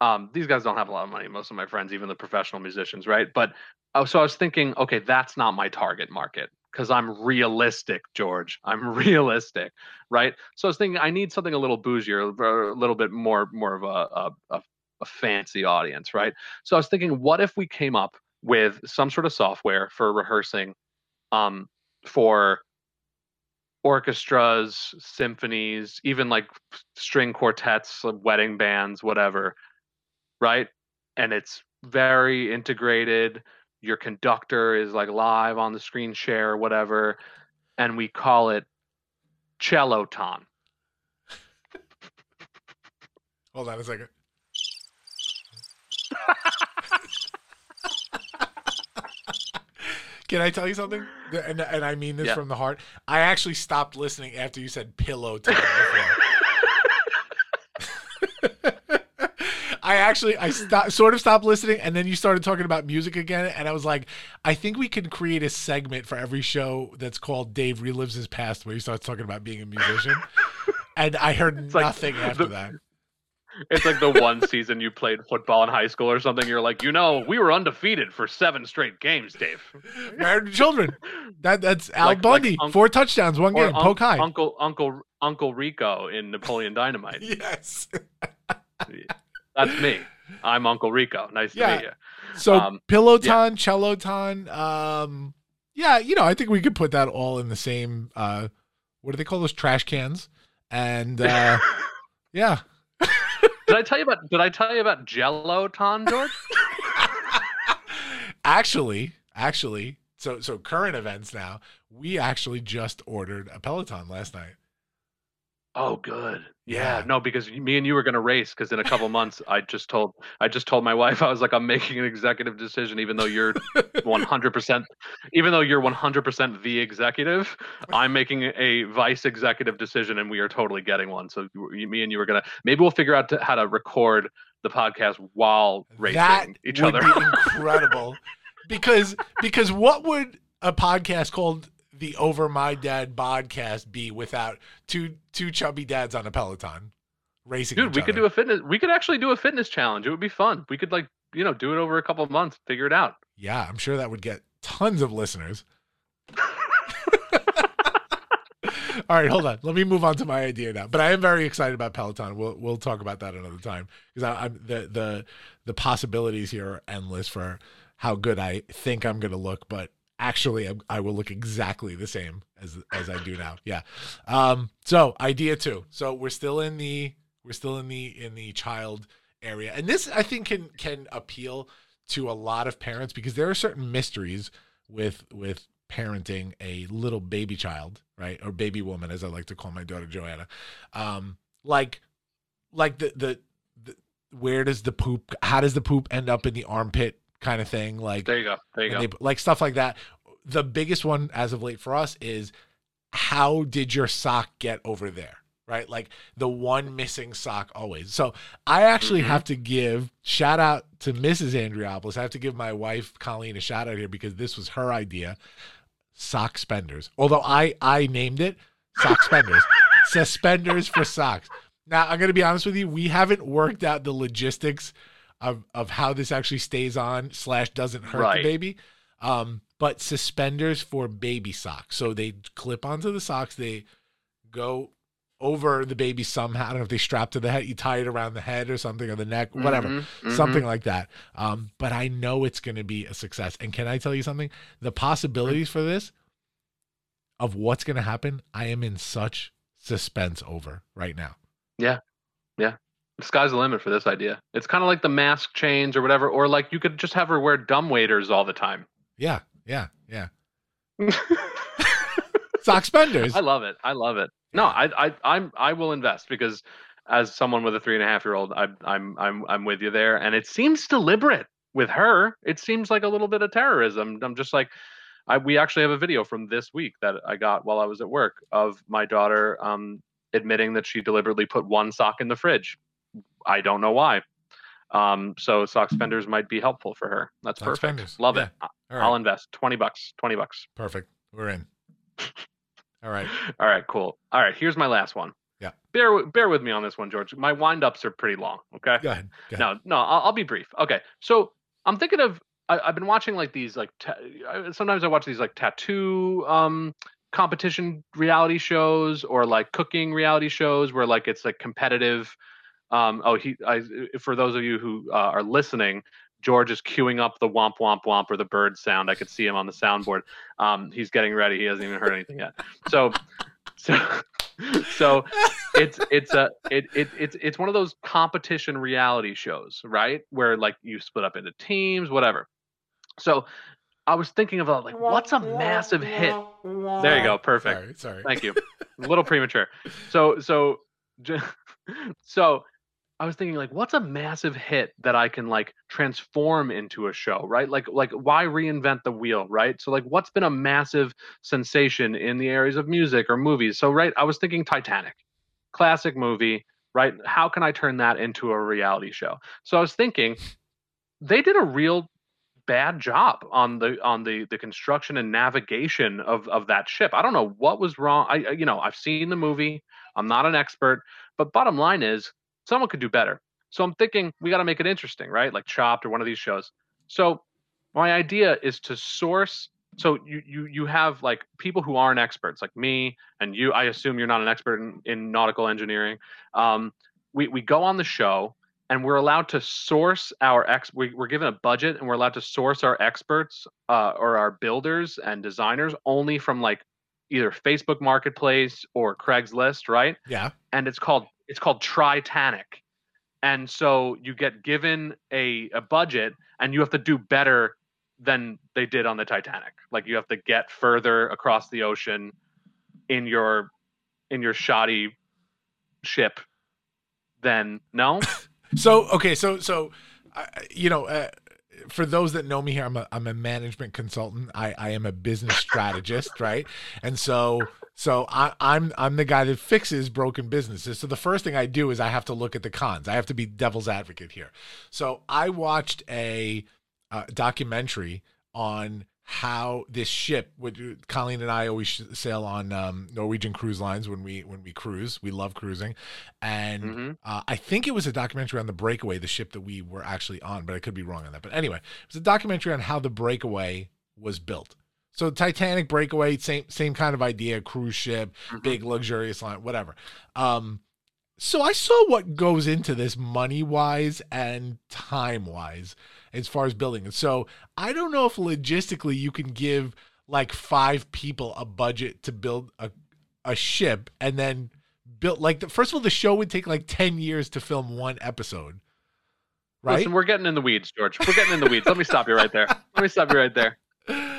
um, these guys don't have a lot of money. Most of my friends, even the professional musicians, right? But oh, so I was thinking, okay, that's not my target market because I'm realistic, George. I'm realistic, right? So I was thinking, I need something a little bougier, a little bit more, more of a, a, a, a fancy audience, right? So I was thinking, what if we came up with some sort of software for rehearsing, um, for orchestras, symphonies, even like string quartets, uh, wedding bands, whatever, right? And it's very integrated. Your conductor is like live on the screen share, or whatever, and we call it Celloton. Hold on a second. Can I tell you something? And, and I mean this Yeah. from the heart. I actually stopped listening after you said pillow time before. I actually I stopped, sort of stopped listening, and then you started talking about music again, and I was like, I think we could create a segment for every show that's called Dave relives his past, where he starts talking about being a musician. and I heard like nothing after the- that. It's like the one season you played football in high school or something. You're like, you know, we were undefeated for seven straight games, Dave. Married children. That that's Al Like- like Bundy. Four touchdowns, one game. Unc- Poke high. Uncle Uncle Uncle Rico in Napoleon Dynamite. yes. That's me. I'm Uncle Rico. Nice Yeah. to meet you. So Um, Pillowton, Celloton. Um, yeah, you know, I think we could put that all in the same. Uh, what do they call those trash cans? And uh, yeah, Did I tell you about Did I tell you about Jello Ton, George? actually, actually, so so current events now. We actually just ordered a Peloton last night. Oh, good. Yeah. Yeah. No, because me and you were gonna race. Because in a couple months, I just told I just told my wife I was like, I'm making an executive decision, even though you're 100 percent, even though you're 100 percent the executive, I'm making a vice executive decision, and we are totally getting one. So you- me and you were gonna maybe we'll figure out to, how to record the podcast while racing that each would other. be incredible. because because what would a podcast called the Over My Dad podcast be without two two chubby dads on a Peloton racing? Dude, we could other? do a fitness. We could actually do a fitness challenge. It would be fun. We could like you know do it over a couple of months, figure it out. Yeah, I'm sure that would get tons of listeners. All right, hold on. Let me move on to my idea now. But I am very excited about Peloton. We'll we'll talk about that another time because I'm the the the possibilities here are endless for how good I think I'm going to look. But actually, I, I will look exactly the same as as I do now. Yeah. Um. So idea two. So we're still in the we're still in the in the child area, and this I think can can appeal to a lot of parents because there are certain mysteries with with parenting a little baby child, right, or baby woman, as I like to call my daughter Joanna, um, like, like the the, the where does the poop? How does the poop end up in the armpit? Kind of thing, like There you go. There you go. they- like stuff like that. The biggest one as of late for us is how did your sock get over there? Right? Like the one missing sock always. So I actually Mhm. have to give shout out to Mrs. Andriopoulos. I have to give my wife Colleen a shout out here because this was her idea. Sock spenders. Although I I named it sock spenders. Suspenders for socks. Now I'm gonna be honest with you, we haven't worked out the logistics of of how this actually stays on slash doesn't hurt Right. the baby. Um, but suspenders for baby socks. So they clip onto the socks, they go over the baby somehow. I don't know if they strap to the head, you tie it around the head or something or the neck, whatever. Mhm, mhm. Something like that. Um, but I know it's gonna be a success. And can I tell you something? The possibilities for this of what's gonna happen, I am in such suspense over right now. The sky's the limit for this idea. It's kind of like the mask chains or whatever, or like you could just have her wear dumb waiters all the time. Yeah, yeah, yeah. Sock spenders. I love it. I love it. No, I, I, I'm, I will invest because as someone with a three and a half year old, I'm, I'm, I'm, I'm with you there. And it seems deliberate with her. It seems like a little bit of terrorism. I'm just like, I, we actually have a video from this week that I got while I was at work of my daughter um, admitting that she deliberately put one sock in the fridge. I don't know why. Um, so socks spenders might be helpful for her. That's Sock perfect. spenders. Love Yeah. it. I'll invest 20 bucks, 20 bucks. Perfect. We're in. All right. All right, cool. All right, here's my last one. Yeah. Bear bear with me on this one, George. My wind ups are pretty long. Okay. Go ahead. Go ahead. No, no, I'll, I'll be brief. Okay, so I'm thinking of I, I've been watching like these like ta- sometimes I watch these like tattoo um competition reality shows or like cooking reality shows where like it's like competitive. Um, oh, he I for those of you who uh, are listening. George is queuing up the womp womp womp or the bird sound. I could see him on the soundboard. Um, he's getting ready. He hasn't even heard anything yet. So, so, so it's it's a it, it it's it's one of those competition reality shows, right? Where like you split up into teams, whatever. So I was thinking about like what's a massive hit? There you go, perfect. Sorry. Sorry. Thank you. A little premature. So so so I was thinking like what's a massive hit that I can like transform into a show, right? Like like why reinvent the wheel, right? So like what's been a massive sensation in the areas of music or movies? So right, I was thinking Titanic. Classic movie, right? How can I turn that into a reality show? So I was thinking they did a real bad job on the on the the construction and navigation of of that ship. I don't know what was wrong. I you know, I've seen the movie. I'm not an expert, but bottom line is someone could do better. So I'm thinking we got to make it interesting, right? Like Chopped or one of these shows. So my idea is to source so you you you have like people who aren't experts like me and you i assume you're not an expert in, in nautical engineering um, we, we go on the show and we're allowed to source our ex we, we're given a budget and we're allowed to source our experts uh, or our builders and designers only from like either facebook marketplace or craigslist right Yeah. and it's called it's called Tritanic. And so you get given a, a budget and you have to do better than they did on the Titanic. Like you have to get further across the ocean in your in your shoddy ship than no? So okay, so so uh, you know, uh, for those that know me here, I'm a I'm a management consultant. I I am a business strategist, right? And so so I, I'm I'm the guy that fixes broken businesses. So the first thing I do is I have to look at the cons. I have to be devil's advocate here. So I watched a uh, documentary on how this ship would Colleen and I always sail on um, Norwegian cruise lines when we when we cruise. We love cruising, and Mhm. uh, I think it was a documentary on the Breakaway, the ship that we were actually on, but I could be wrong on that. But anyway, it was a documentary on how the Breakaway was built. So Titanic Breakaway, same same kind of idea, cruise ship, Mhm. big luxurious line, whatever. Um, so I saw what goes into this money wise and time wise as far as building it. So I don't know if logistically you can give like five people a budget to build a a ship and then build like the, first of all the show would take like 10 years to film one episode. Right? Listen, we're getting in the weeds, George. We're getting in the weeds. Let me stop you right there. Let me stop you right there.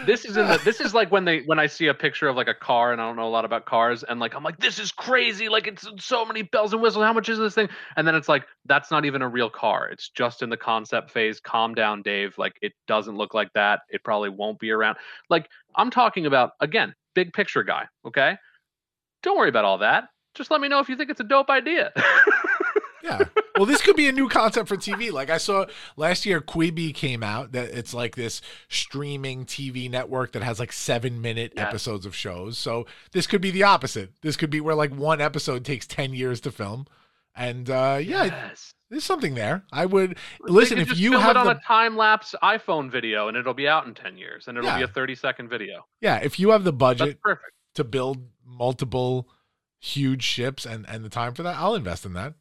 This is in the this is like when they when I see a picture of like a car and I don't know a lot about cars and like I'm like this is crazy like it's so many bells and whistles how much is this thing? And then it's like that's not even a real car it's just in the concept phase calm down Dave like it doesn't look like that it probably won't be around. Like I'm talking about again big picture guy okay? Don't worry about all that just let me know if you think it's a dope idea Yeah. Well, this could be a new concept for TV. Like I saw last year, Quibi came out. That it's like this streaming TV network that has like seven minute episodes of shows. So this could be the opposite. This could be where like one episode takes ten years to film. And uh yeah, yes. there's something there. I would listen if you have it on the a time lapse iPhone video and it'll be out in 10 years and it'll be a 30 second video. yeah if you have the budget to build multiple huge ships and and the time for that, I'll invest in that.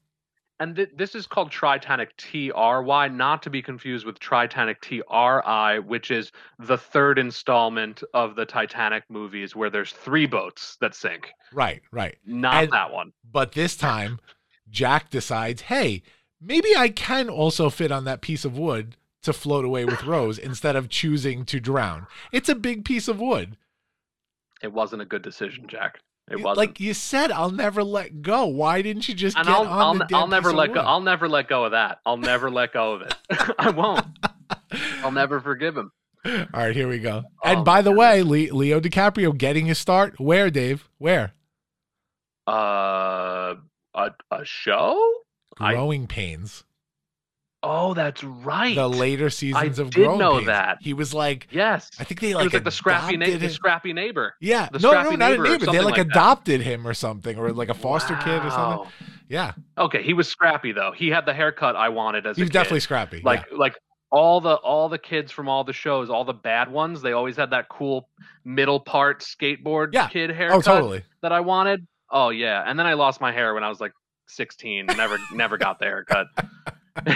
And th- this is called Tritanic TRY, not to be confused with Tritanic TRI, which is the third installment of the Titanic movies where there's three boats that sink. Right, right. Not And- that one. But this time, Jack decides, hey, maybe I can also fit on that piece of wood to float away with Rose instead of choosing to drown. It's a big piece of wood. It wasn't a good decision, Jack. It You- wasn't. Like you said, I'll never let go. Why didn't you just and get I'll, on I'll, the I'll never let go. I'll never let go of that. I'll never let go of it. I won't. I'll never forgive him. All right, here we go. Oh, and by the way, Le- Leo DiCaprio getting his start. Where, Dave? Where? Uh, a a show? I- Growing Pains. Oh, that's right. The later seasons of did Growing know Pains. that. He was like, yes. I think they He like like the scrappy, na- the scrappy neighbor. Yeah, The no, no, scrappy not a neighbor. They like, like adopted him or something, or like a foster kid or something. Yeah, Okay, he was scrappy though. He had the haircut I wanted as he a was definitely scrappy. like like all the all the kids from all the shows, all the bad ones, they always had that cool middle part skateboard Yeah. kid yeah. haircut oh, totally. that I wanted. Oh yeah, and then I lost my hair when I was like 16. Never never got the haircut.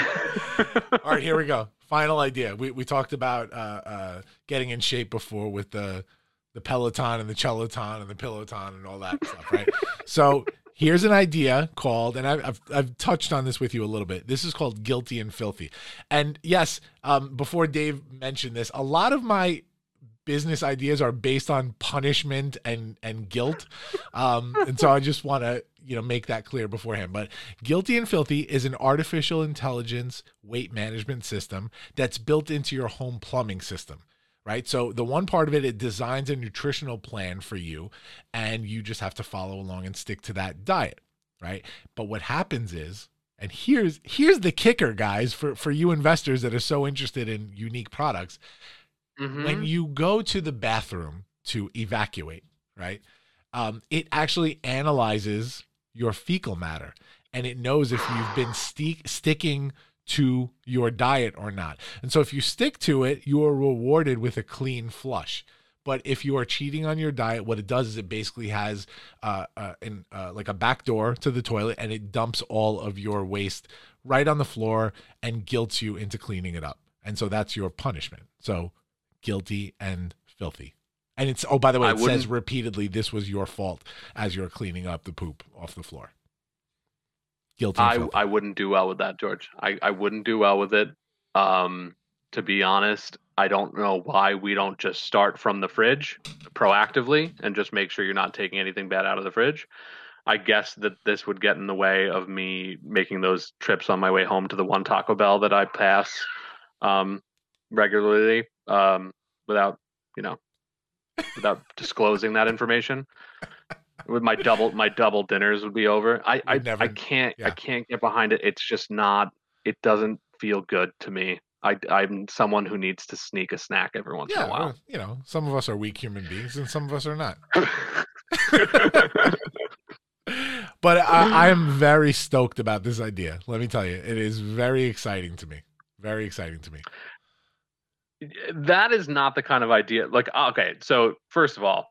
All right, here we go. Final idea. We we talked about uh, uh, getting in shape before with the the Peloton and the Celloton and the Piloton and all that stuff, right? so here's an idea called, and I've, I've I've touched on this with you a little bit. This is called guilty and filthy. And yes, um, before Dave mentioned this, a lot of my business ideas are based on punishment and and guilt. Um and so i just want to you know make that clear beforehand. But guilty and filthy is an artificial intelligence weight management system that's built into your home plumbing system right? So the one part of it it designs a nutritional plan for you and you just have to follow along and stick to that diet right? But what happens is and here's here's the kicker guys for for you investors that are so interested in unique products Mhm. when you go to the bathroom to evacuate, right? Um, it actually analyzes your fecal matter and it knows if you've been sti- sticking to your diet or not. And so if you stick to it, you are rewarded with a clean flush. But if you are cheating on your diet, what it does is it basically has uh, uh, in, uh, like a back door to the toilet and it dumps all of your waste right on the floor and guilts you into cleaning it up. And so that's your punishment. So guilty and filthy. And it's oh by the way, it says repeatedly this was your fault as you're cleaning up the poop off the floor. Guilty. And I filthy. I wouldn't do well with that, George. I I wouldn't do well with it. Um, to be honest, I don't know why we don't just start from the fridge proactively and just make sure you're not taking anything bad out of the fridge. I guess that this would get in the way of me making those trips on my way home to the one Taco Bell that I pass um, regularly um, without, you know, without disclosing that information. With my double my double dinners would be over. I I, never- I can't I can't get behind it. It's just not. It doesn't feel good to me. I I'm someone who needs to sneak a snack every once yeah, in a while. well, you know, some of us are weak human beings and some of us are not. But I, I am very stoked about this idea. Let me tell you, it is very exciting to me. Very exciting to me. That is not the kind of idea. Like, uh, okay, so first of all,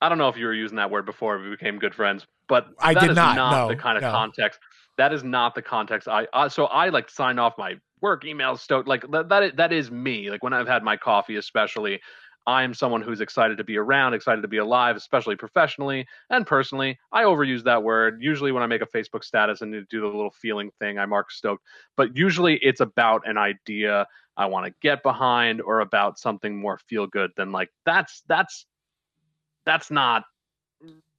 I don't know if you were using that word before we became good friends, but I that did is not, no, the kind of no. context. That is not the context. I uh, so I like sign off my work emails. Stoked like that. That is, that is me. Like when I've had my coffee, especially. I'm someone who's excited to be around, excited to be alive, especially professionally and personally. I overuse that word. Usually, when I make a Facebook status and do the little feeling thing, I mark stoked. But usually, it's about an idea I want to get behind or about something more feel good, than like that's that's that's not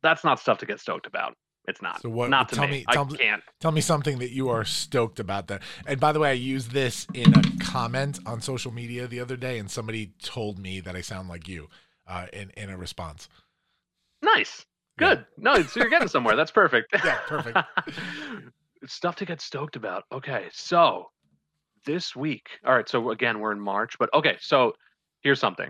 that's not stuff to get stoked about. It's not. So what? Not to tell me. me, tell I me, can't. tell me something that you are stoked about. That. And by the way, I used this in a comment on social media the other day, and somebody told me that I sound like you uh, in in a response. Nice. Yeah. Good. No, so you're getting somewhere. That's perfect. Yeah, perfect. Stuff to get stoked about. Okay, so this week. All right, so again, we're in March, but okay, so here's something.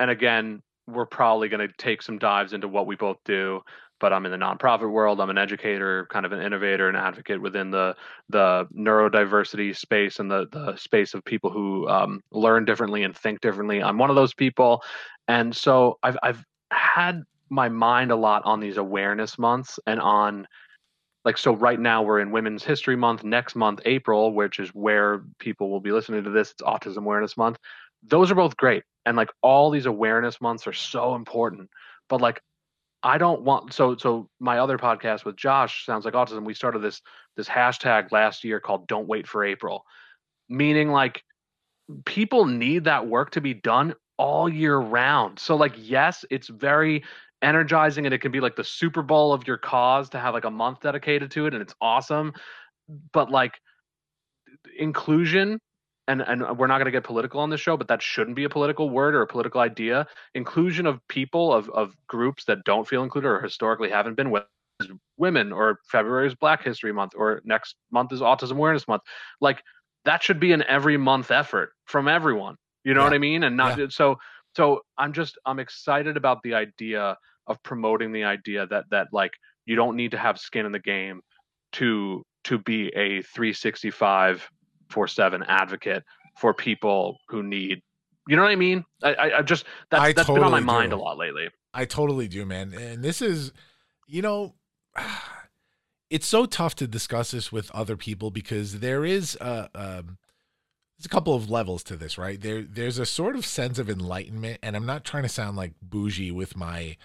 And again, we're probably going to take some dives into what we both do, but I'm in the nonprofit world. I'm an educator, kind of an innovator, an advocate within the the neurodiversity space and the the space of people who um, learn differently and think differently. I'm one of those people, and so I've I've had my mind a lot on these awareness months and on like so right now we're in women's history month next month april which is where people will be listening to this. It's autism awareness month. Those are both great. And like all these awareness months are so important. But like i don't want so so my other podcast with josh sounds like autism. We started this this hashtag last year called don't wait for april. Meaning like people need that work to be done all year round. So like yes it's very energizing and it can be like the super bowl of your cause to have like a month dedicated to it and it's awesome. But like inclusion and and we're not going to get political on this show but that shouldn't be a political word or a political idea. Inclusion of people of of groups that don't feel included or historically haven't been with women or february is black history month or next month is autism awareness month. Like that should be an every month effort from everyone. You know Yeah. what i mean? And not so so i'm just i'm excited about the idea of promoting the idea that that like you don't need to have skin in the game to to be a 365 4 7 advocate for people who need you know what i mean i i, I just that's, I that's been on my totally mind do. a lot lately I totally do, man. And this is, you know, it's so tough to discuss this with other people because there is a, um, there's a couple of levels to this, right? There, there's a sort of sense of enlightenment, and I'm not trying to sound like bougie with my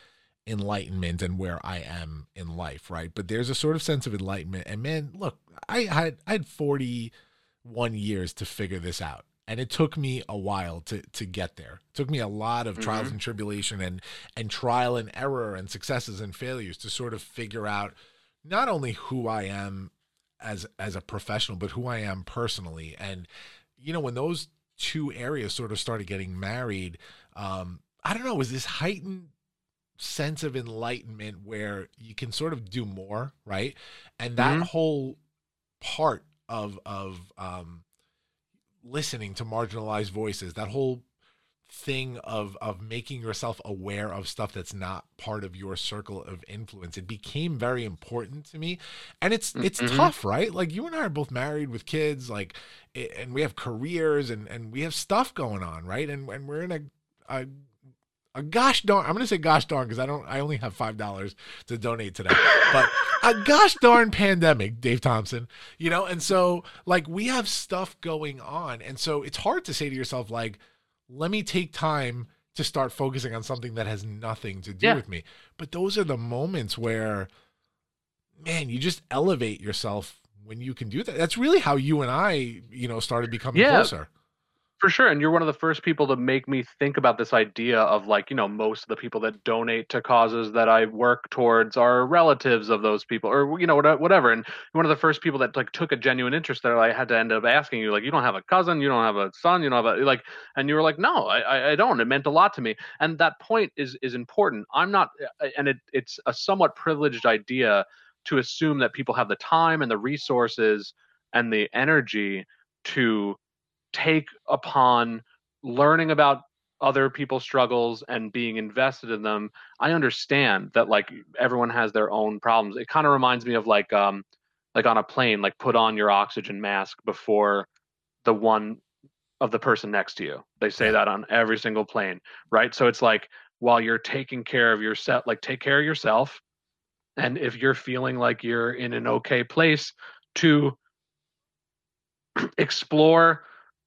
enlightenment and where I am in life, right? But there's a sort of sense of enlightenment, and man, look, I had I had 41 years to figure this out. And it took me a while to to get there. It took me a lot of trials mm-hmm. and tribulation and and trial and error and successes and failures to sort of figure out not only who I am as as a professional, but who I am personally. And you know, when those two areas sort of started getting married, um, I don't know, was this heightened sense of enlightenment where you can sort of do more, right? And that Mhm. whole part of of um listening to marginalized voices, that whole thing of of making yourself aware of stuff that's not part of your circle of influence. It became very important to me. And it's it's Mhm. tough right? Like you and i are both married with kids like and we have careers and and we have stuff going on right? And and we're in a a, a gosh darn i'm gonna say gosh darn because i don't i only have five dollars to donate today but a gosh darn pandemic dave thompson you know? And so like we have stuff going on. And so it's hard to say to yourself like let me take time to start focusing on something that has nothing to do Yeah. with me but those are the moments where man you just elevate yourself when you can do that that's really how you and i you know started becoming Yeah. closer for sure and you're one of the first people to make me think about this idea of like you know most of the people that donate to causes that i work towards are relatives of those people or you know whatever and one of the first people that like took a genuine interest there i had to end up asking you like you don't have a cousin you don't have a son you don't have a like and you were like no i I- don't it meant a lot to me and that point is is important. I'm not uh, and it it's a somewhat privileged idea to assume that people have the time and the resources and the energy to take upon learning about other people's struggles and being invested in them i understand that like everyone has their own problems. It kind of reminds me of like um like on a plane like put on your oxygen mask before the one of the person next to you. They say that on every single plane right? So it's like while you're taking care of yourself like take care of yourself and if you're feeling like you're in an okay place to explore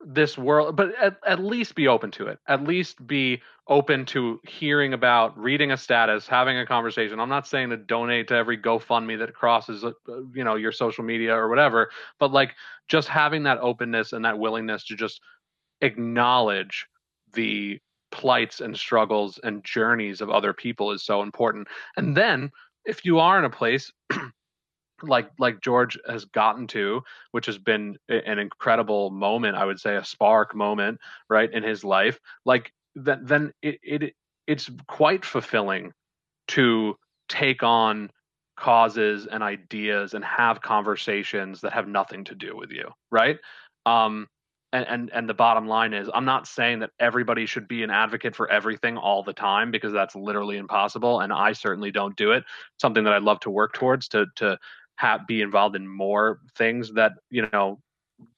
this world but at, at least be open to it at least be open to hearing about reading a status having a conversation i'm not saying to donate to every gofundme that crosses uh, you know your social media or whatever but like just having that openness and that willingness to just acknowledge the plights and struggles and journeys of other people is so important. And then if you are in a place like like George has gotten to, which has been an incredible moment, I would say a spark moment, right, in his life, like that then it, it it's quite fulfilling to take on causes and ideas and have conversations that have nothing to do with you, right? Um, and, and and the bottom line is i'm not saying that everybody should be an advocate for everything all the time because that's literally impossible and i certainly don't do it something that i'd love to work towards to to have be involved in more things that you know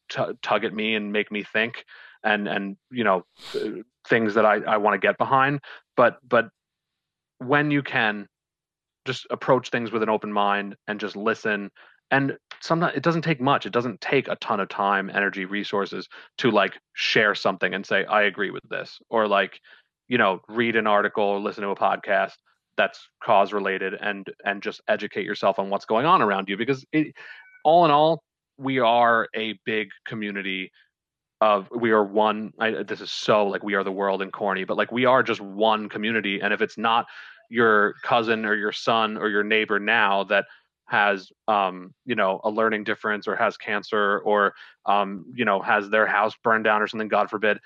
t- tug at me and make me think and and you know uh, things that i i want to get behind. But but when you can just approach things with an open mind and just listen. And sometimes it doesn't take much. It doesn't take a ton of time energy resources to like share something and say i agree with this. Or like you know read an article or listen to a podcast that's cause related and and just educate yourself on what's going on around you because it, all in all we are a big community of we are one I, this is so like we are the world and corny but like we are just one community. And if it's not your cousin or your son or your neighbor now that has um, you know a learning difference or has cancer or um, you know has their house burned down or something god forbid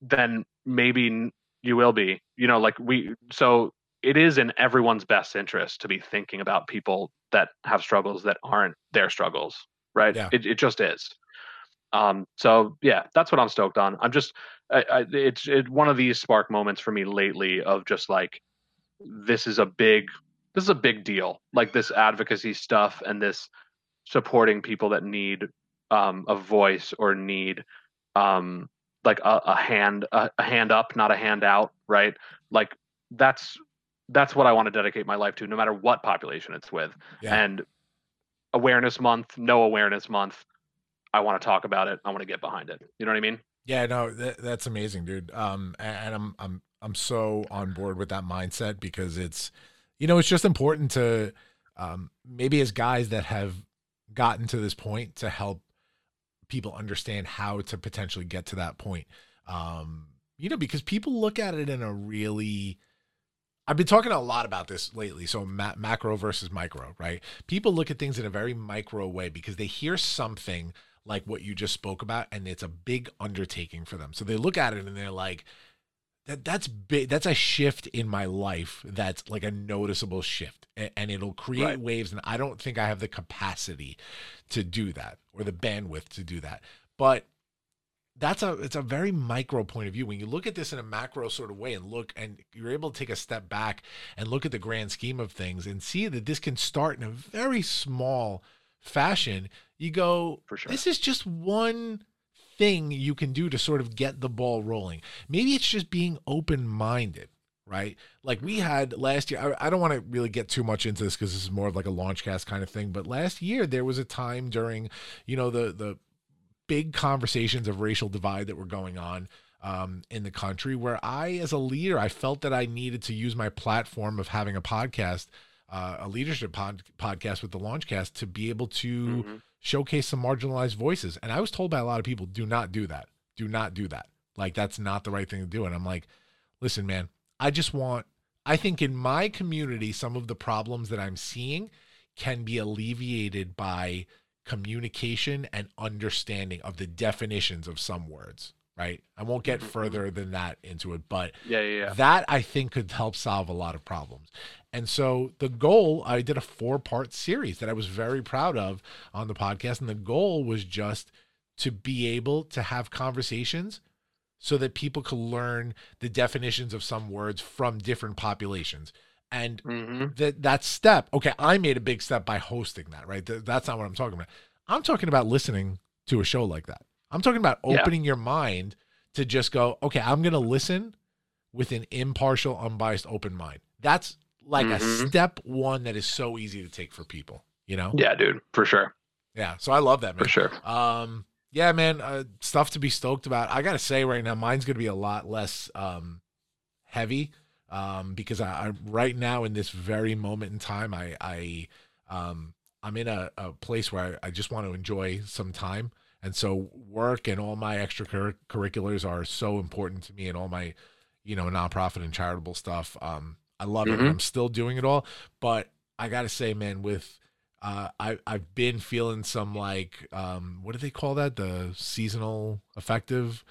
then maybe you will be you know like we so it is in everyone's best interest to be thinking about people that have struggles that aren't their struggles right? Yeah. it, it just is. Um so yeah that's what i'm stoked on. I'm just I, I, it's it, one of these spark moments for me lately of just like this is a big this is a big deal. Like this advocacy stuff and this supporting people that need um, a voice or need um, like a, a hand a, a hand up not a hand out right? Like that's that's what i want to dedicate my life to no matter what population it's with Yeah. and awareness month no awareness month i want to talk about it i want to get behind it you know what i mean Yeah, no, that, that's amazing, dude. Um, and I'm I'm I'm so on board with that mindset because it's, you know, it's just important to, um, maybe as guys that have gotten to this point to help people understand how to potentially get to that point. Um, you know, because people look at it in a really I've been talking a lot about this lately. So ma- macro versus micro, right? People look at things in a very micro way because they hear something like what you just spoke about, and it's a big undertaking for them. So they look at it and they're like, "That that's big. That's a shift in my life. That's like a noticeable shift, A- and it'll create Right. waves. And I don't think I have the capacity to do that or the bandwidth to do that. But that's a it's a very micro point of view. When you look at this in a macro sort of way and look and you're able to take a step back and look at the grand scheme of things and see that this can start in a very small fashion you go For sure. this is just one thing you can do to sort of get the ball rolling. Maybe it's just being open minded right? Like we had last year i, I don't want to really get too much into this because this is more of like a launch cast kind of thing but last year there was a time during you know the the big conversations of racial divide that were going on um, in the country where I, as a leader, I felt that I needed to use my platform of having a podcast, uh, a leadership pod- podcast with the Launchcast to be able to Mhm. showcase some marginalized voices. And I was told by a lot of people, do not do that. Do not do that. Like, that's not the right thing to do. And I'm like, listen, man, I just want, I think in my community, some of the problems that I'm seeing can be alleviated by communication and understanding of the definitions of some words, right? I won't get Mhm. further than that into it, but yeah yeah yeah that I think could help solve a lot of problems. And so the goal, I did a four part series that I was very proud of on the podcast. And the goal was just to be able to have conversations so that people could learn the definitions of some words from different populations. And hmm that that step okay i made a big step by hosting that right? Th- that's not what i'm talking about. I'm talking about listening to a show like that. I'm talking about Yeah. opening your mind to just go okay i'm going to listen with an impartial unbiased open mind. That's like a Mhm. step one that is so easy to take for people you know? Yeah dude for sure. Yeah so i love that man. for sure. Um, yeah, man, uh, stuff to be stoked about. I gotta say, right now, mine's gonna be a lot less um, heavy um, because I, I right now in this very moment in time, I I um, I'm in a, a place where I, I just want to enjoy some time, and so work and all my extracurriculars are so important to me and all my you know nonprofit and charitable stuff. Um i love it Mhm. and i'm still doing it all. But i gotta say man with uh i i've been feeling some like um what do they call that? The seasonal affective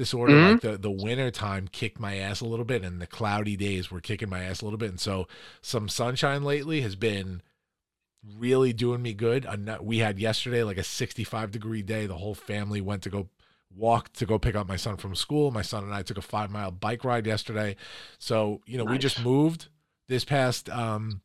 disorder Mhm. like the the winter time kicked my ass a little bit and the cloudy days were kicking my ass a little bit and so some sunshine lately has been really doing me good. We had yesterday like a 65 degree day. The whole family went to go walk to go pick up my son from school. My son and I took a five mile bike ride yesterday. So, you know, we just moved this past um,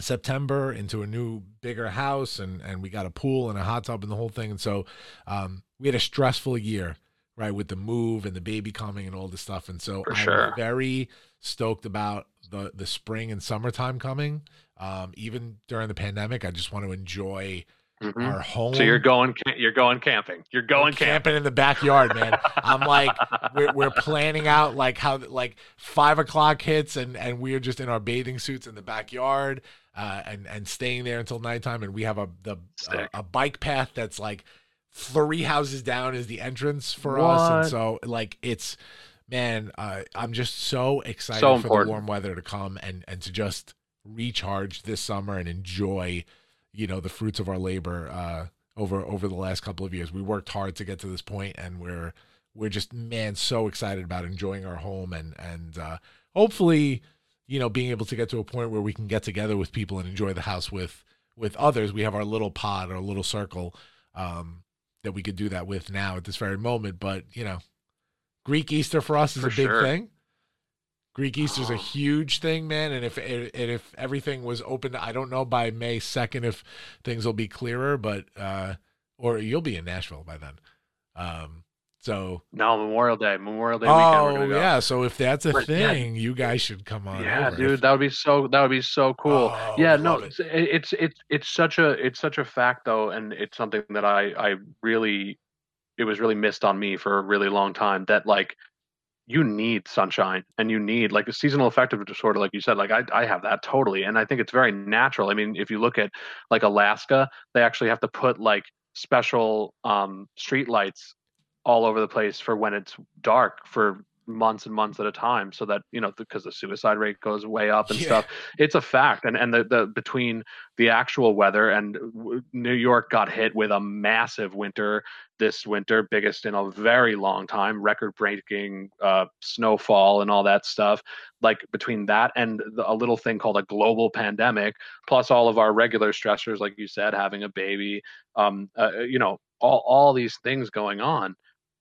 September into a new bigger house and, and we got a pool and a hot tub and the whole thing. And so um, we had a stressful year, right, with the move and the baby coming and all this stuff. And so For I'm sure. very stoked about the the spring and summertime coming. Um, even during the pandemic, I just want to enjoy Mhm. our home. So you're going you're going camping. You're going camping. camping in the backyard, man. I'm like, we're, we're planning out like how like five o'clock hits, and and we're just in our bathing suits in the backyard, uh, and and staying there until nighttime. And we have a the a, a bike path that's like three houses down is the entrance for us, and so like it's man, uh, I'm just so excited So for the warm weather to come and and to just recharge this summer and enjoy, you know, the fruits of our labor uh, over over the last couple of years. We worked hard to get to this point, and we're we're just man so excited about enjoying our home and and uh, hopefully, you know, being able to get to a point where we can get together with people and enjoy the house with with others. We have our little pod, our little circle. Um, that we could do that with now at this very moment, but you know, Greek Easter for us is For a big sure. thing. Greek Easter's a Oh. huge thing, man. And if and if everything was open, I don't know by May second if things will be clearer, but uh, or you'll be in Nashville by then. Um, so No, Memorial Day. Memorial Day weekend. Oh gonna go. yeah, so if that's a But, yeah. thing, you guys should come on. Yeah, dude, If- that would be so. That would be so cool. Oh, yeah, no, it. it's it's it's it's such a it's such a fact though, and it's something that I I really it was really missed on me for a really long time that like you need sunshine and you need like a seasonal affective disorder like you said like I, I have that totally and i think it's very natural i mean if you look at like alaska they actually have to put like special um street lights all over the place for when it's dark for months and months at a time so that you know because the suicide rate goes way up and Yeah. stuff it's a fact and and the, the between the actual weather and w- new york got hit with a massive winter this winter biggest in a very long time record breaking uh, snowfall and all that stuff like between that and the, a little thing called a global pandemic plus all of our regular stressors like you said having a baby um uh, you know all all these things going on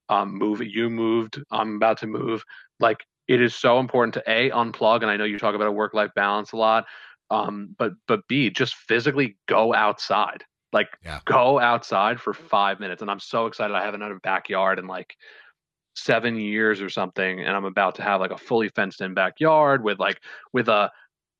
um move you moved i'm about to move like it is so important to a unplug and i know you talk about a work life balance a lot um but but b just physically go outside like Yeah. go outside for five minutes and i'm so excited i have another backyard in like seven years or something and i'm about to have like a fully fenced in backyard with like with a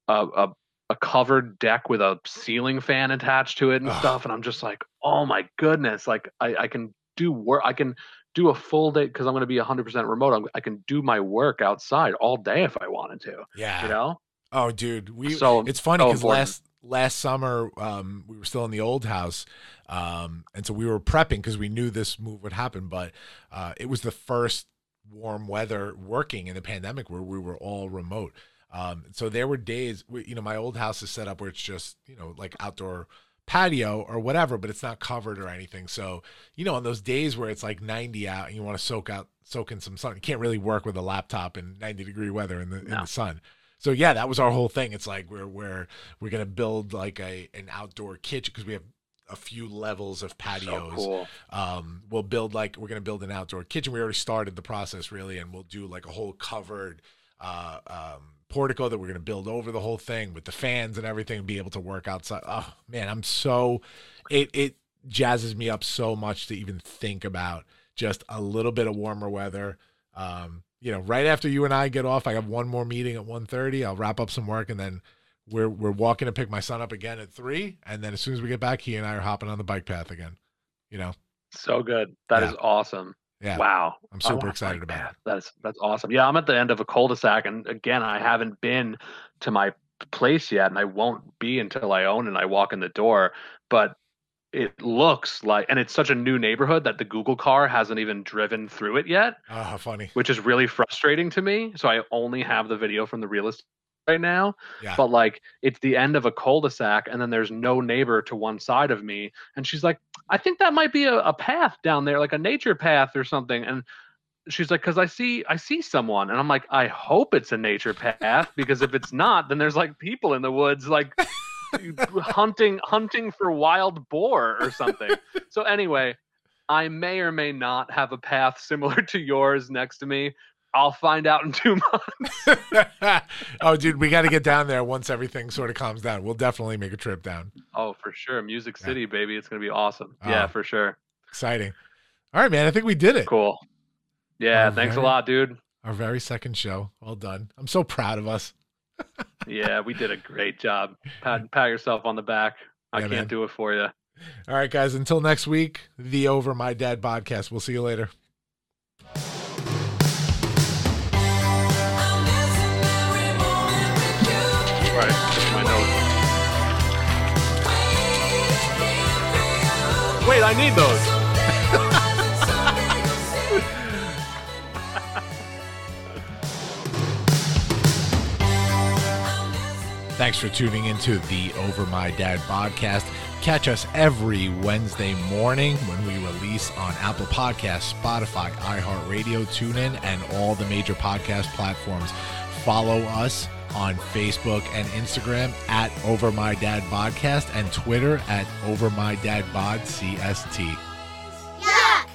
a, a a covered deck with a ceiling fan attached to it and Ugh. stuff and i'm just like oh my goodness like i, I can do work i can do a full day because i'm going to be 100% remote I'm, i can do my work outside all day if i wanted to yeah. you know Oh, dude, we So- it's funny because important. last last summer um, we were still in the old house, um, and so we were prepping because we knew this move would happen. But uh, it was the first warm weather working in the pandemic where we were all remote. Um, so there were days, we, you know, my old house is set up where it's just you know like outdoor patio or whatever, but it's not covered or anything. So you know, on those days where it's like 90 out and you want to soak out, soak in some sun, you can't really work with a laptop in 90 degree weather in the in the sun. So yeah, that was our whole thing. It's like we're we're we're gonna build like a an outdoor kitchen because we have a few levels of so patios. cool Um, we'll build like we're gonna build an outdoor kitchen. We already started the process really, and we'll do like a whole covered uh, um, portico that we're gonna build over the whole thing with the fans and everything, and be able to work outside. Oh man, I'm so it it jazzes me up so much to even think about just a little bit of warmer weather. Um, you know, right after you and I get off, I have one more meeting at 1.30. I'll wrap up some work and then we're we're walking to pick my son up again at three. And then as soon as we get back, he and I are hopping on the bike path again. You know? so good That is Yeah. awesome Yeah. wow I'm oh, super want excited about path. it. That's that's awesome. Yeah, I'm at the end of a cul-de-sac, and again, I haven't been to my place yet, and I won't be until I own and I walk in the door. But it looks like, and it's such a new neighborhood that the Google car hasn't even driven through it yet, Oh, funny. which is really frustrating to me. So I only have the video from the real estate right now. Yeah. But like, it's the end of a cul-de-sac, and then there's no neighbor to one side of me. And she's like, I think that might be a, a path down there, like a nature path or something. And she's like, because I see, I see someone, and I'm like, I hope it's a nature path because if it's not, then there's like people in the woods, like hunting, hunting for wild boar or something. so anyway, I may or may not have a path similar to yours next to me. I'll find out in two months. oh, dude, we got to get down there once everything sort of calms down. We'll definitely make a trip down. Oh, for sure. Music Yeah. City, baby. It's going to be awesome. Ah. Yeah, Oh. for sure. Exciting. All right, man. I think we did it. Cool. Yeah, Oh, thanks a lot, dude. Our very second show. Well done. I'm so proud of us. Yeah, we did a great job. Pat, pat yourself on the back. I Yeah, can't man. do it for you. All right, guys. Until next week, the Over My Dad podcast. We'll see you later. I need those. Thanks for tuning into the Over My Dad podcast. Catch us every Wednesday morning when we release on Apple Podcasts, Spotify, iHeartRadio, TuneIn, and all the major podcast platforms. Follow us on Facebook and Instagram at Over My Dad Podcast and Twitter at Over My Dad Bod CST. Yuck!